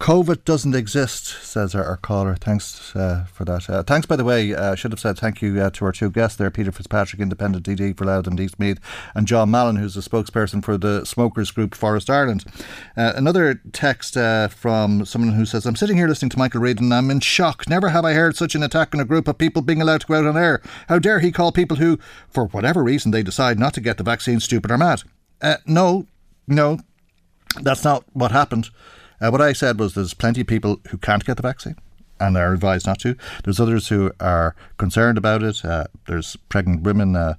COVID doesn't exist, says our, our caller. Thanks uh, for that. Uh, thanks, by the way. I uh, should have said thank you uh, to our two guests there Peter Fitzpatrick, Independent DD for Louth and Eastmeath, and John Mallon, who's a spokesperson for the smokers group Forest Ireland. Uh, another text uh, from someone who says, I'm sitting here listening to Michael Reade and I'm in shock. Never have I heard such an attack on a group of people being allowed to go out on air. How dare he call people who, for whatever reason, they decide not to get the vaccine stupid or mad? no, no, that's not what happened. Uh, what I said was there's plenty of people who can't get the vaccine and are advised not to. There's others who are concerned about it. Uh, there's pregnant women. Uh,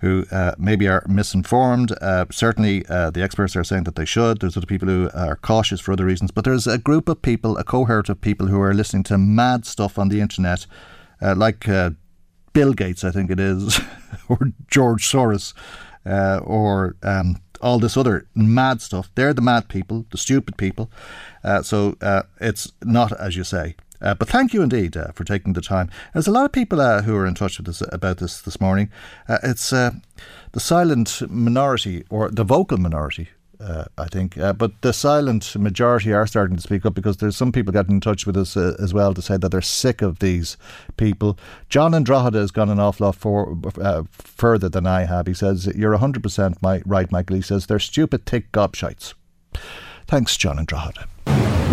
who uh, maybe are misinformed. Uh, certainly, uh, the experts are saying that they should. There's other people who are cautious for other reasons. But there's a group of people, a cohort of people who are listening to mad stuff on the internet, uh, like Bill Gates, I think it is, or George Soros, uh, or um, all this other mad stuff. They're the mad people, the stupid people. Uh, so uh, it's not as you say. Uh, but thank you indeed uh, for taking the time. There's a lot of people uh, who are in touch with us about this this morning. Uh, it's the silent minority or the vocal minority uh, I think. Uh, but the silent majority are starting to speak up because there's some people getting in touch with us uh, as well to say that they're sick of these people. John and Drogheda has gone an awful lot for, uh, further than I have. He says, You're 100% my, right, Michael. He says, They're stupid, thick gobshites. Thanks, John and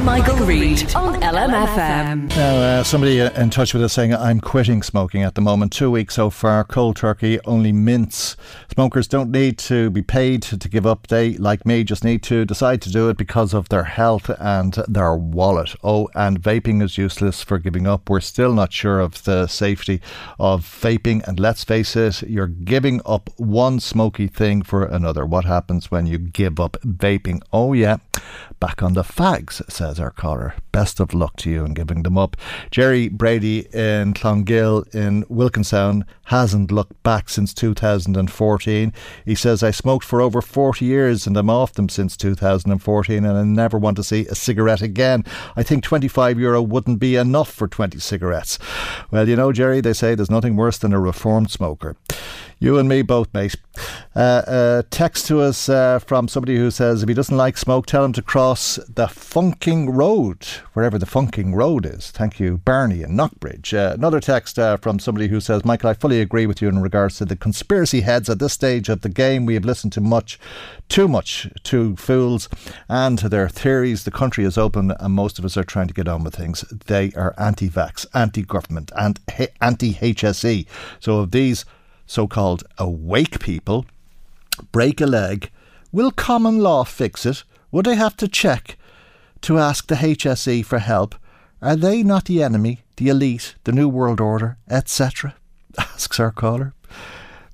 Michael Reade on LMFM. Now, uh, somebody uh, in touch with us saying, I'm quitting smoking at the moment. Two weeks so far, cold turkey, only mints. Smokers don't need to be paid to give up. They, like me, just need to decide to do it because of their health and their wallet. Oh, and vaping is useless for giving up. We're still not sure of the safety of vaping. And let's face it, you're giving up one smoky thing for another. What happens when you give up vaping? Oh, yeah, back on the fags, says our caller. Best of luck to you in giving them up. Jerry Brady in Clongill in Wilkinstown hasn't looked back since 2014. He says, I smoked for over 40 years and I'm off them since 2014 and I never want to see a cigarette again. I think 25 euro wouldn't be enough for 20 cigarettes. Well, you know, Jerry, they say there's nothing worse than a reformed smoker. You and me both, mate. Uh, uh, text to us uh, from somebody who says if he doesn't like smoke, tell him to cross the Funking Road, wherever the Funking Road is. Thank you, Barney in Knockbridge. Uh, another text uh, from somebody who says, Michael, I fully agree with you in regards to the conspiracy heads at this stage of the game. We have listened to much, too much to fools and to their theories. The country is open and most of us are trying to get on with things. They are anti vax, anti government, and anti HSE. So if these so called awake people break a leg, will common law fix it? Would they have to check to ask the HSE for help? Are they not the enemy, the elite, the New World Order, etc.? asks our caller.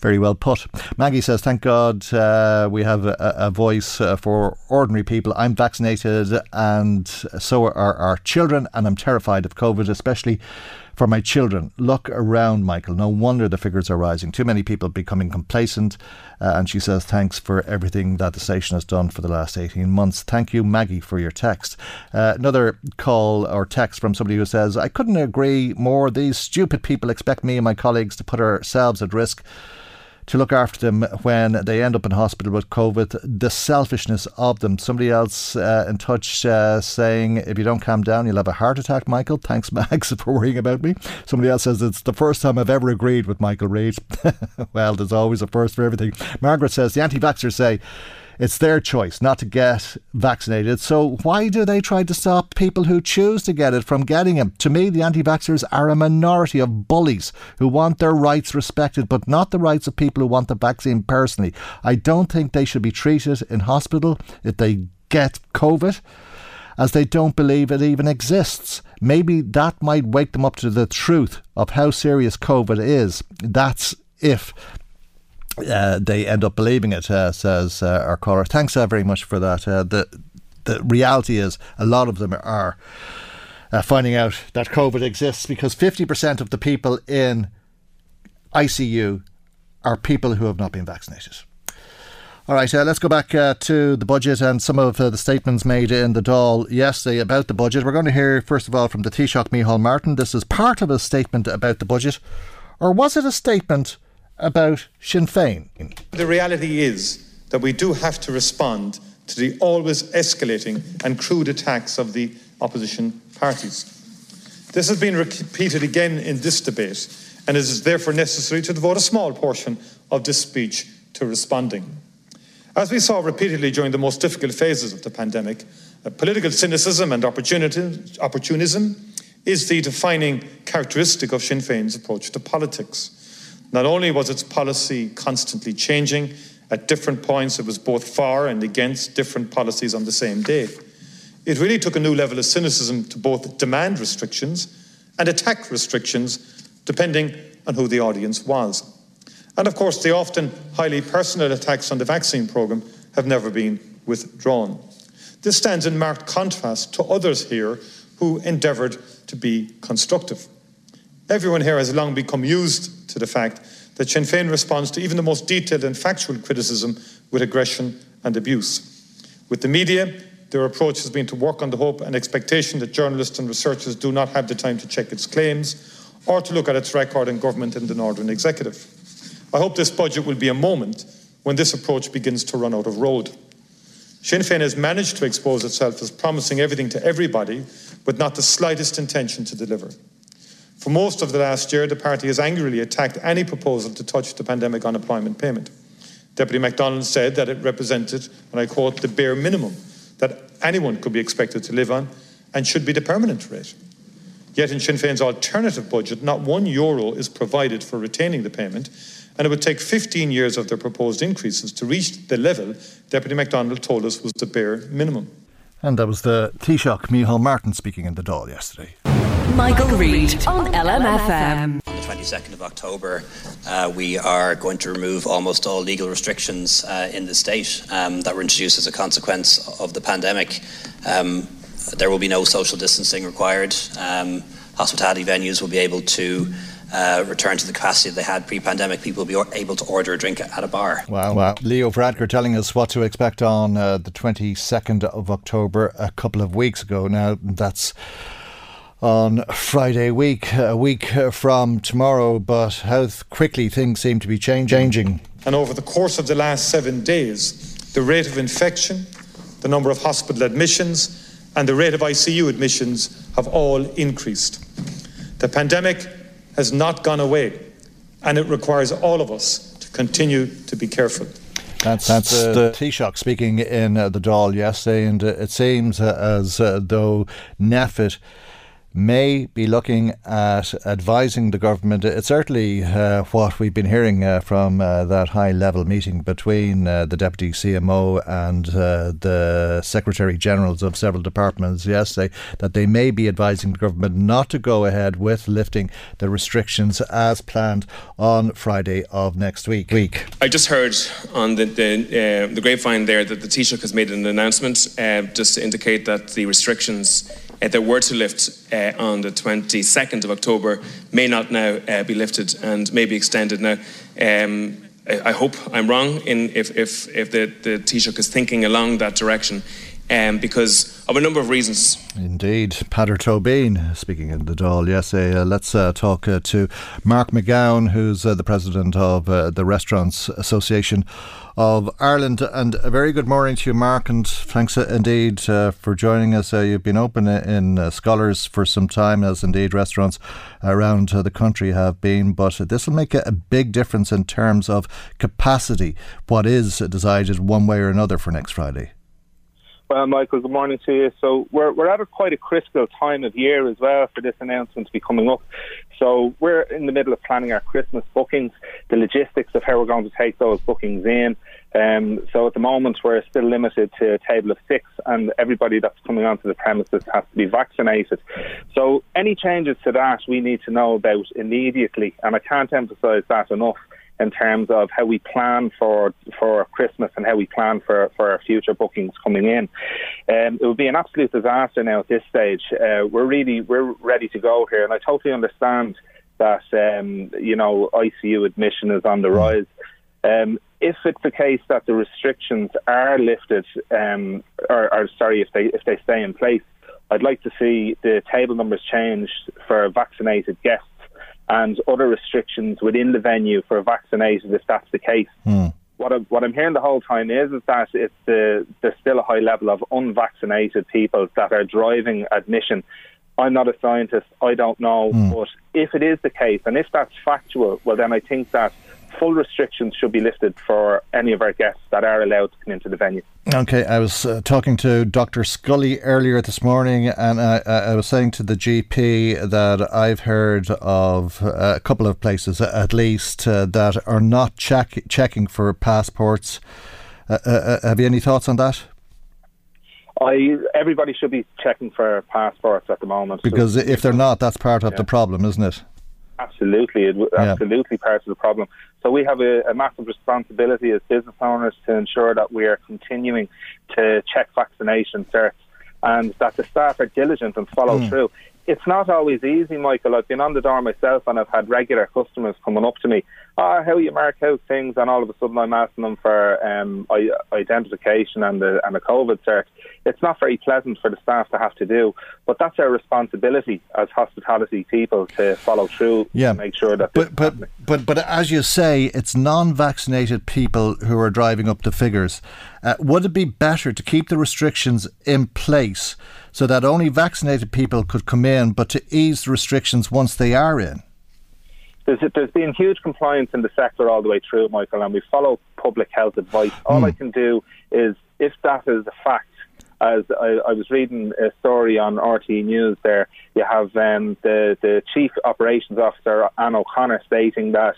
Very well put. Maggie says, Thank God uh, we have a, a voice uh, for ordinary people. I'm vaccinated and so are our children, and I'm terrified of COVID, especially for my children. Look around, Michael. No wonder the figures are rising. Too many people becoming complacent. Uh, and she says, Thanks for everything that the station has done for the last 18 months. Thank you, Maggie, for your text. Uh, another call or text from somebody who says, I couldn't agree more. These stupid people expect me and my colleagues to put ourselves at risk to look after them when they end up in hospital with COVID, the selfishness of them. Somebody else uh, in touch uh, saying, if you don't calm down, you'll have a heart attack, Michael. Thanks, Max, for worrying about me. Somebody else says, it's the first time I've ever agreed with Michael Reade. well, there's always a first for everything. Margaret says, the anti vaxxers say, it's their choice not to get vaccinated. So why do they try to stop people who choose to get it from getting it? To me, the anti vaxxers are a minority of bullies who want their rights respected, but not the rights of people who want the vaccine personally. I don't think they should be treated in hospital if they get COVID as they don't believe it even exists. Maybe that might wake them up to the truth of how serious COVID is. That's if uh, they end up believing it, uh, says uh, our caller. Thanks uh, very much for that. Uh, the the reality is, a lot of them are finding out that COVID exists because 50% of the people in ICU are people who have not been vaccinated. All right, uh, let's go back uh, to the budget and some of uh, the statements made in the Dáil yesterday about the budget. We're going to hear, first of all, from the Taoiseach Micheál Martin. This is part of a statement about the budget, or was it a statement about Sinn Féin. The reality is that we do have to respond to the always escalating and crude attacks of the opposition parties. This has been repeated again in this debate, and it is therefore necessary to devote a small portion of this speech to responding. As we saw repeatedly during the most difficult phases of the pandemic, uh, political cynicism and opportunism is the defining characteristic of Sinn Féin's approach to politics. Not only was its policy constantly changing, at different points it was both for and against different policies on the same day. It really took a new level of cynicism to both demand restrictions and attack restrictions, depending on who the audience was. And of course, the often highly personal attacks on the vaccine programme have never been withdrawn. This stands in marked contrast to others here who endeavoured to be constructive. Everyone here has long become used to the fact that Sinn Féin responds to even the most detailed and factual criticism with aggression and abuse. With the media, their approach has been to work on the hope and expectation that journalists and researchers do not have the time to check its claims or to look at its record in government and the Northern Executive. I hope this budget will be a moment when this approach begins to run out of road. Sinn Féin has managed to expose itself as promising everything to everybody, but not the slightest intention to deliver. For most of the last year, the party has angrily attacked any proposal to touch the pandemic unemployment payment. Deputy McDonald said that it represented, and I quote, the bare minimum that anyone could be expected to live on and should be the permanent rate. Yet in Sinn Féin's alternative budget, not one euro is provided for retaining the payment, and it would take 15 years of their proposed increases to reach the level Deputy McDonald told us was the bare minimum. And that was the Taoiseach Micheál Martin speaking in the Dáil yesterday. Michael Reade on LMFM. On the 22nd of October, uh, we are going to remove almost all legal restrictions uh, in the state um, that were introduced as a consequence of the pandemic. Um, there will be no social distancing required. Um, hospitality venues will be able to uh, return to the capacity they had pre-pandemic. People will be able to order a drink at a bar. Wow, wow. Leo Varadkar telling us what to expect on uh, the 22nd of October a couple of weeks ago. Now, that's on Friday week, a week from tomorrow, but how quickly things seem to be changing. And over the course of the last seven days, the rate of infection, the number of hospital admissions, and the rate of ICU admissions have all increased. The pandemic has not gone away, and it requires all of us to continue to be careful. That's, That's uh, the Taoiseach speaking in uh, the Dáil yesterday, and uh, it seems uh, as uh, though NPHET may be looking at advising the government. It's certainly uh, what we've been hearing uh, from uh, that high level meeting between uh, the Deputy CMO and uh, the Secretary Generals of several departments yesterday that they may be advising the government not to go ahead with lifting the restrictions as planned on Friday of next week. week. I just heard on the, the, uh, the grapevine there that the Taoiseach has made an announcement just to indicate that the restrictions that were to lift uh, on the 22nd of October may not now uh, be lifted and may be extended. Now, um, I, hope I'm wrong in if, if, if the, the Taoiseach is thinking along that direction. Um, because of a number of reasons. Indeed. Peadar Tóibín speaking in the Dáil Yes, Uh, let's uh, talk uh, to Mark McGowan, who's uh, the president of uh, the Restaurants Association of Ireland. And a very good morning to you, Mark, and thanks uh, indeed for joining us. You've been open in Scholars for some time, as indeed restaurants around the country have been. But this will make a, a big difference in terms of capacity, what is decided one way or another for next Friday. Well, Michael, good morning to you. So we're we're at a quite a critical time of year as well for this announcement to be coming up. So we're in the middle of planning our Christmas bookings, the logistics of how we're going to take those bookings in. Um, so at the moment we're still limited to a table of six, and everybody that's coming onto the premises has to be vaccinated. So any changes to that we need to know about immediately, and I can't emphasise that enough in terms of how we plan for for Christmas and how we plan for, for our future bookings coming in. Um, it would be an absolute disaster now at this stage. Uh, we're really we're ready to go here, and I totally understand that um, you know ICU admission is on the mm. rise. Um, if it's the case that the restrictions are lifted, um, or, or sorry, if they if they stay in place, I'd like to see the table numbers changed for vaccinated guests and other restrictions within the venue for vaccinated if that's the case. Hmm. What, I, what I'm hearing the whole time is is that it's the, there's still a high level of unvaccinated people that are driving admission. I'm not a scientist, I don't know, hmm. but if it is the case, and if that's factual, well, then I think that full restrictions should be lifted for any of our guests that are allowed to come into the venue. Okay, I was uh, talking to Dr. Scully earlier this morning, and I, I, was saying to the GP that I've heard of a couple of places, at least, uh, that are not check, checking for passports. Uh, uh, uh, have you any thoughts on that? I everybody should be checking for passports at the moment because if they're not, that's part of yeah. the problem, isn't it? Absolutely, it, absolutely yeah. part of the problem. So we have a, a, massive responsibility as business owners to ensure that we are continuing to check vaccination certs and that the staff are diligent and follow mm. through. It's not always easy, Michael. I've been on the door myself and I've had regular customers coming up to me oh, how you mark out things, and all of a sudden I'm asking them for um, identification and the and the COVID cert. It's not very pleasant for the staff to have to do, but that's our responsibility as hospitality people to follow through. Yeah, make sure that. But but but but as you say, it's non-vaccinated people who are driving up the figures. Uh, would it be better to keep the restrictions in place so that only vaccinated people could come in, but to ease the restrictions once they are in? There's, there's been huge compliance in the sector all the way through, Michael, and we follow public health advice. All mm. I can do is, if that is a fact, as I, I, was reading a story on RTÉ News there, you have um, the, the Chief Operations Officer, Anne O'Connor, stating that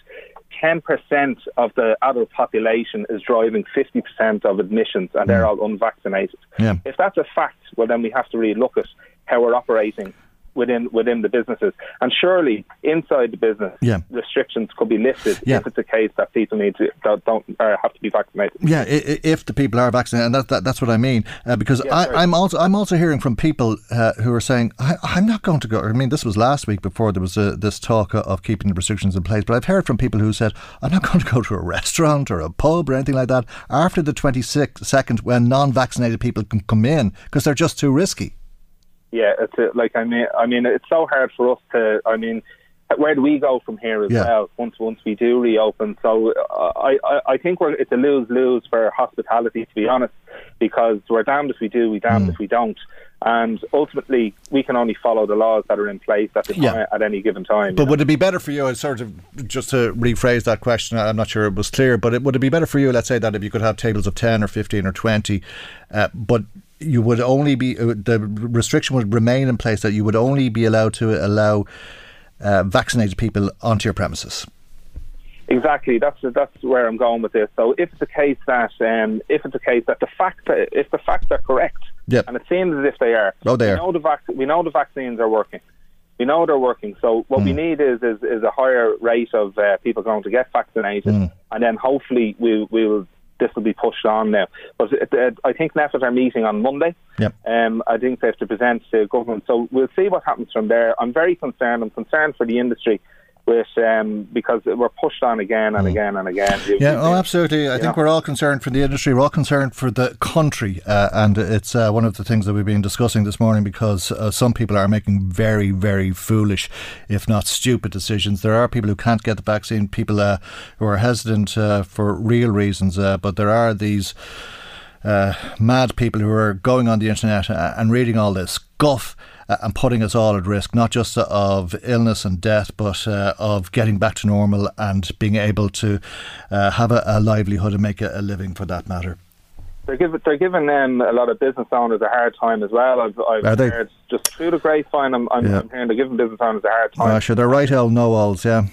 10% of the adult population is driving 50% of admissions and they're hmm. all unvaccinated. Yeah. If that's a fact, well, then we have to really look at how we're operating within within the businesses. And surely inside the business, yeah. restrictions could be lifted yeah. if it's a case that people need to don't, uh, have to be vaccinated. Yeah, if the people are vaccinated, and that, that that's what I mean. Uh, because yeah, I, am also I'm also hearing from people uh, who are saying I, am not going to go. I mean, this was last week before there was uh, this talk of keeping the restrictions in place. But I've heard from people who said I'm not going to go to a restaurant or a pub or anything like that after the 22nd when non-vaccinated people can come in because they're just too risky. Yeah. It's a, like I mean, I mean, it's so hard for us to. I mean, where do we go from here as Yeah. well? Once once we do reopen, so I I, I think we're it's a lose lose for hospitality to be honest, because we're damned if we do, we damned if we don't, and ultimately we can only follow the laws that are in place at the Yeah. time, at any given time. But would it be better for you, sort of, just to rephrase that question, I'm not sure it was clear, but it, would it be better for you, let's say, that if you could have tables of 10 or 15 or 20, uh, but you would only be, uh, the restriction would remain in place that you would only be allowed to allow uh, vaccinated people onto your premises? Exactly. That's that's where I'm going with this. So if it's a case that um, if it's a case that the fact that if the facts are correct, Yep. and it seems as if they are, Oh, they we are. know the vac- we know the vaccines are working. We know they're working. So what we Hmm. need is, is is a higher rate of uh, people going to get vaccinated, Hmm. and then hopefully we we will this will be pushed on now. But uh, I think NPHET are meeting on Monday. Yep. Um, I think they have to present to government. So we'll see what happens from there. I'm very concerned. I'm concerned for the industry. With um, because we're pushed on again and again and again. You-. Yeah, you- oh, absolutely. I think know. we're all concerned for the industry. We're all concerned for the country, uh, and it's uh, one of the things that we've been discussing this morning because uh, some people are making very, very foolish, if not stupid, decisions. There are people who can't get the vaccine, people uh, who are hesitant uh, for real reasons, uh, but there are these uh, mad people who are going on the internet and reading all this guff uh, and putting us all at risk, not just of illness and death, but uh, of getting back to normal and being able to uh, have a, a livelihood and make a, a living for that matter. They're giving they're giving um, a lot of business owners a hard time as well. I've, I've Are they? heard just through the grapevine. I'm, I'm, Yeah. I'm hearing they're giving business owners a hard time Uh, sure, they're right, El know-alls, yeah.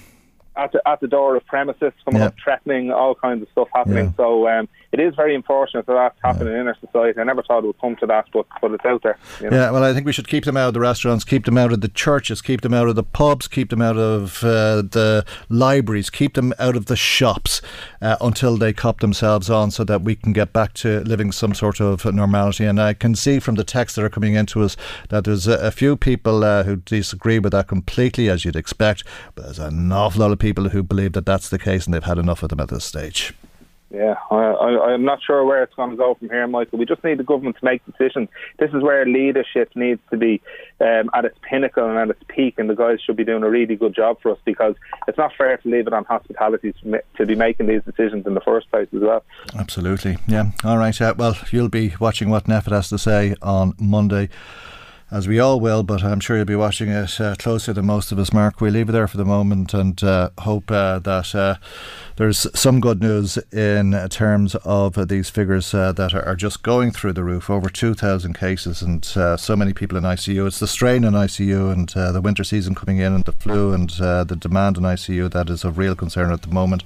at the at the door of premises, coming Yeah. up threatening, all kinds of stuff happening. Yeah. So um, it is very unfortunate that that's happening in our society. I never thought it would come to that, but but it's out there. You know? Yeah, well, I think we should keep them out of the restaurants, keep them out of the churches, keep them out of the pubs, keep them out of uh, the libraries, keep them out of the shops uh, until they cop themselves on so that we can get back to living some sort of normality. And I can see from the texts that are coming into us that there's a, a few people uh, who disagree with that completely, as you'd expect, but there's an awful lot of people who believe that that's the case and they've had enough of them at this stage. Yeah, I, I, I'm not sure where it's going to go from here, Michael. We just need the government to make decisions. This is where leadership needs to be um, at its pinnacle and at its peak, and the guys should be doing a really good job for us because it's not fair to leave it on hospitality to, be making these decisions in the first place as well. Absolutely. Yeah. All right. Uh, well, you'll be watching what NPHET has to say on Monday. As we all will, but I'm sure you'll be watching it uh, closer than most of us, Mark. We'll leave it there for the moment and uh, hope uh, that uh, there's some good news in terms of these figures uh, that are, just going through the roof. Over 2,000 cases and uh, so many people in ICU. It's the strain in ICU and uh, the winter season coming in and the flu and uh, the demand in ICU that is of real concern at the moment,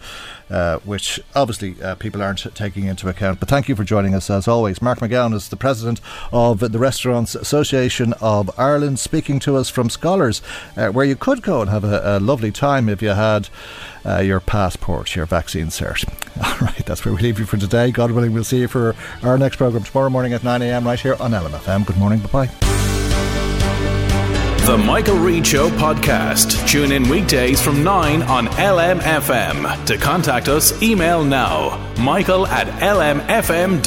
uh, which obviously uh, people aren't taking into account. But thank you for joining us as always. Mark McGowan is the president of the Restaurants Association of Ireland, speaking to us from Scholars, where you could go and have a, a lovely time if you had uh, your passport, your vaccine cert. All right, that's where we leave you for today. God willing, we'll see you for our next programme tomorrow morning at 9 a.m. right here on LMFM. Good morning. Bye bye. The Michael Reade Show podcast. Tune in weekdays from 9 on LMFM. To contact us, email now michael at lmfm.ie.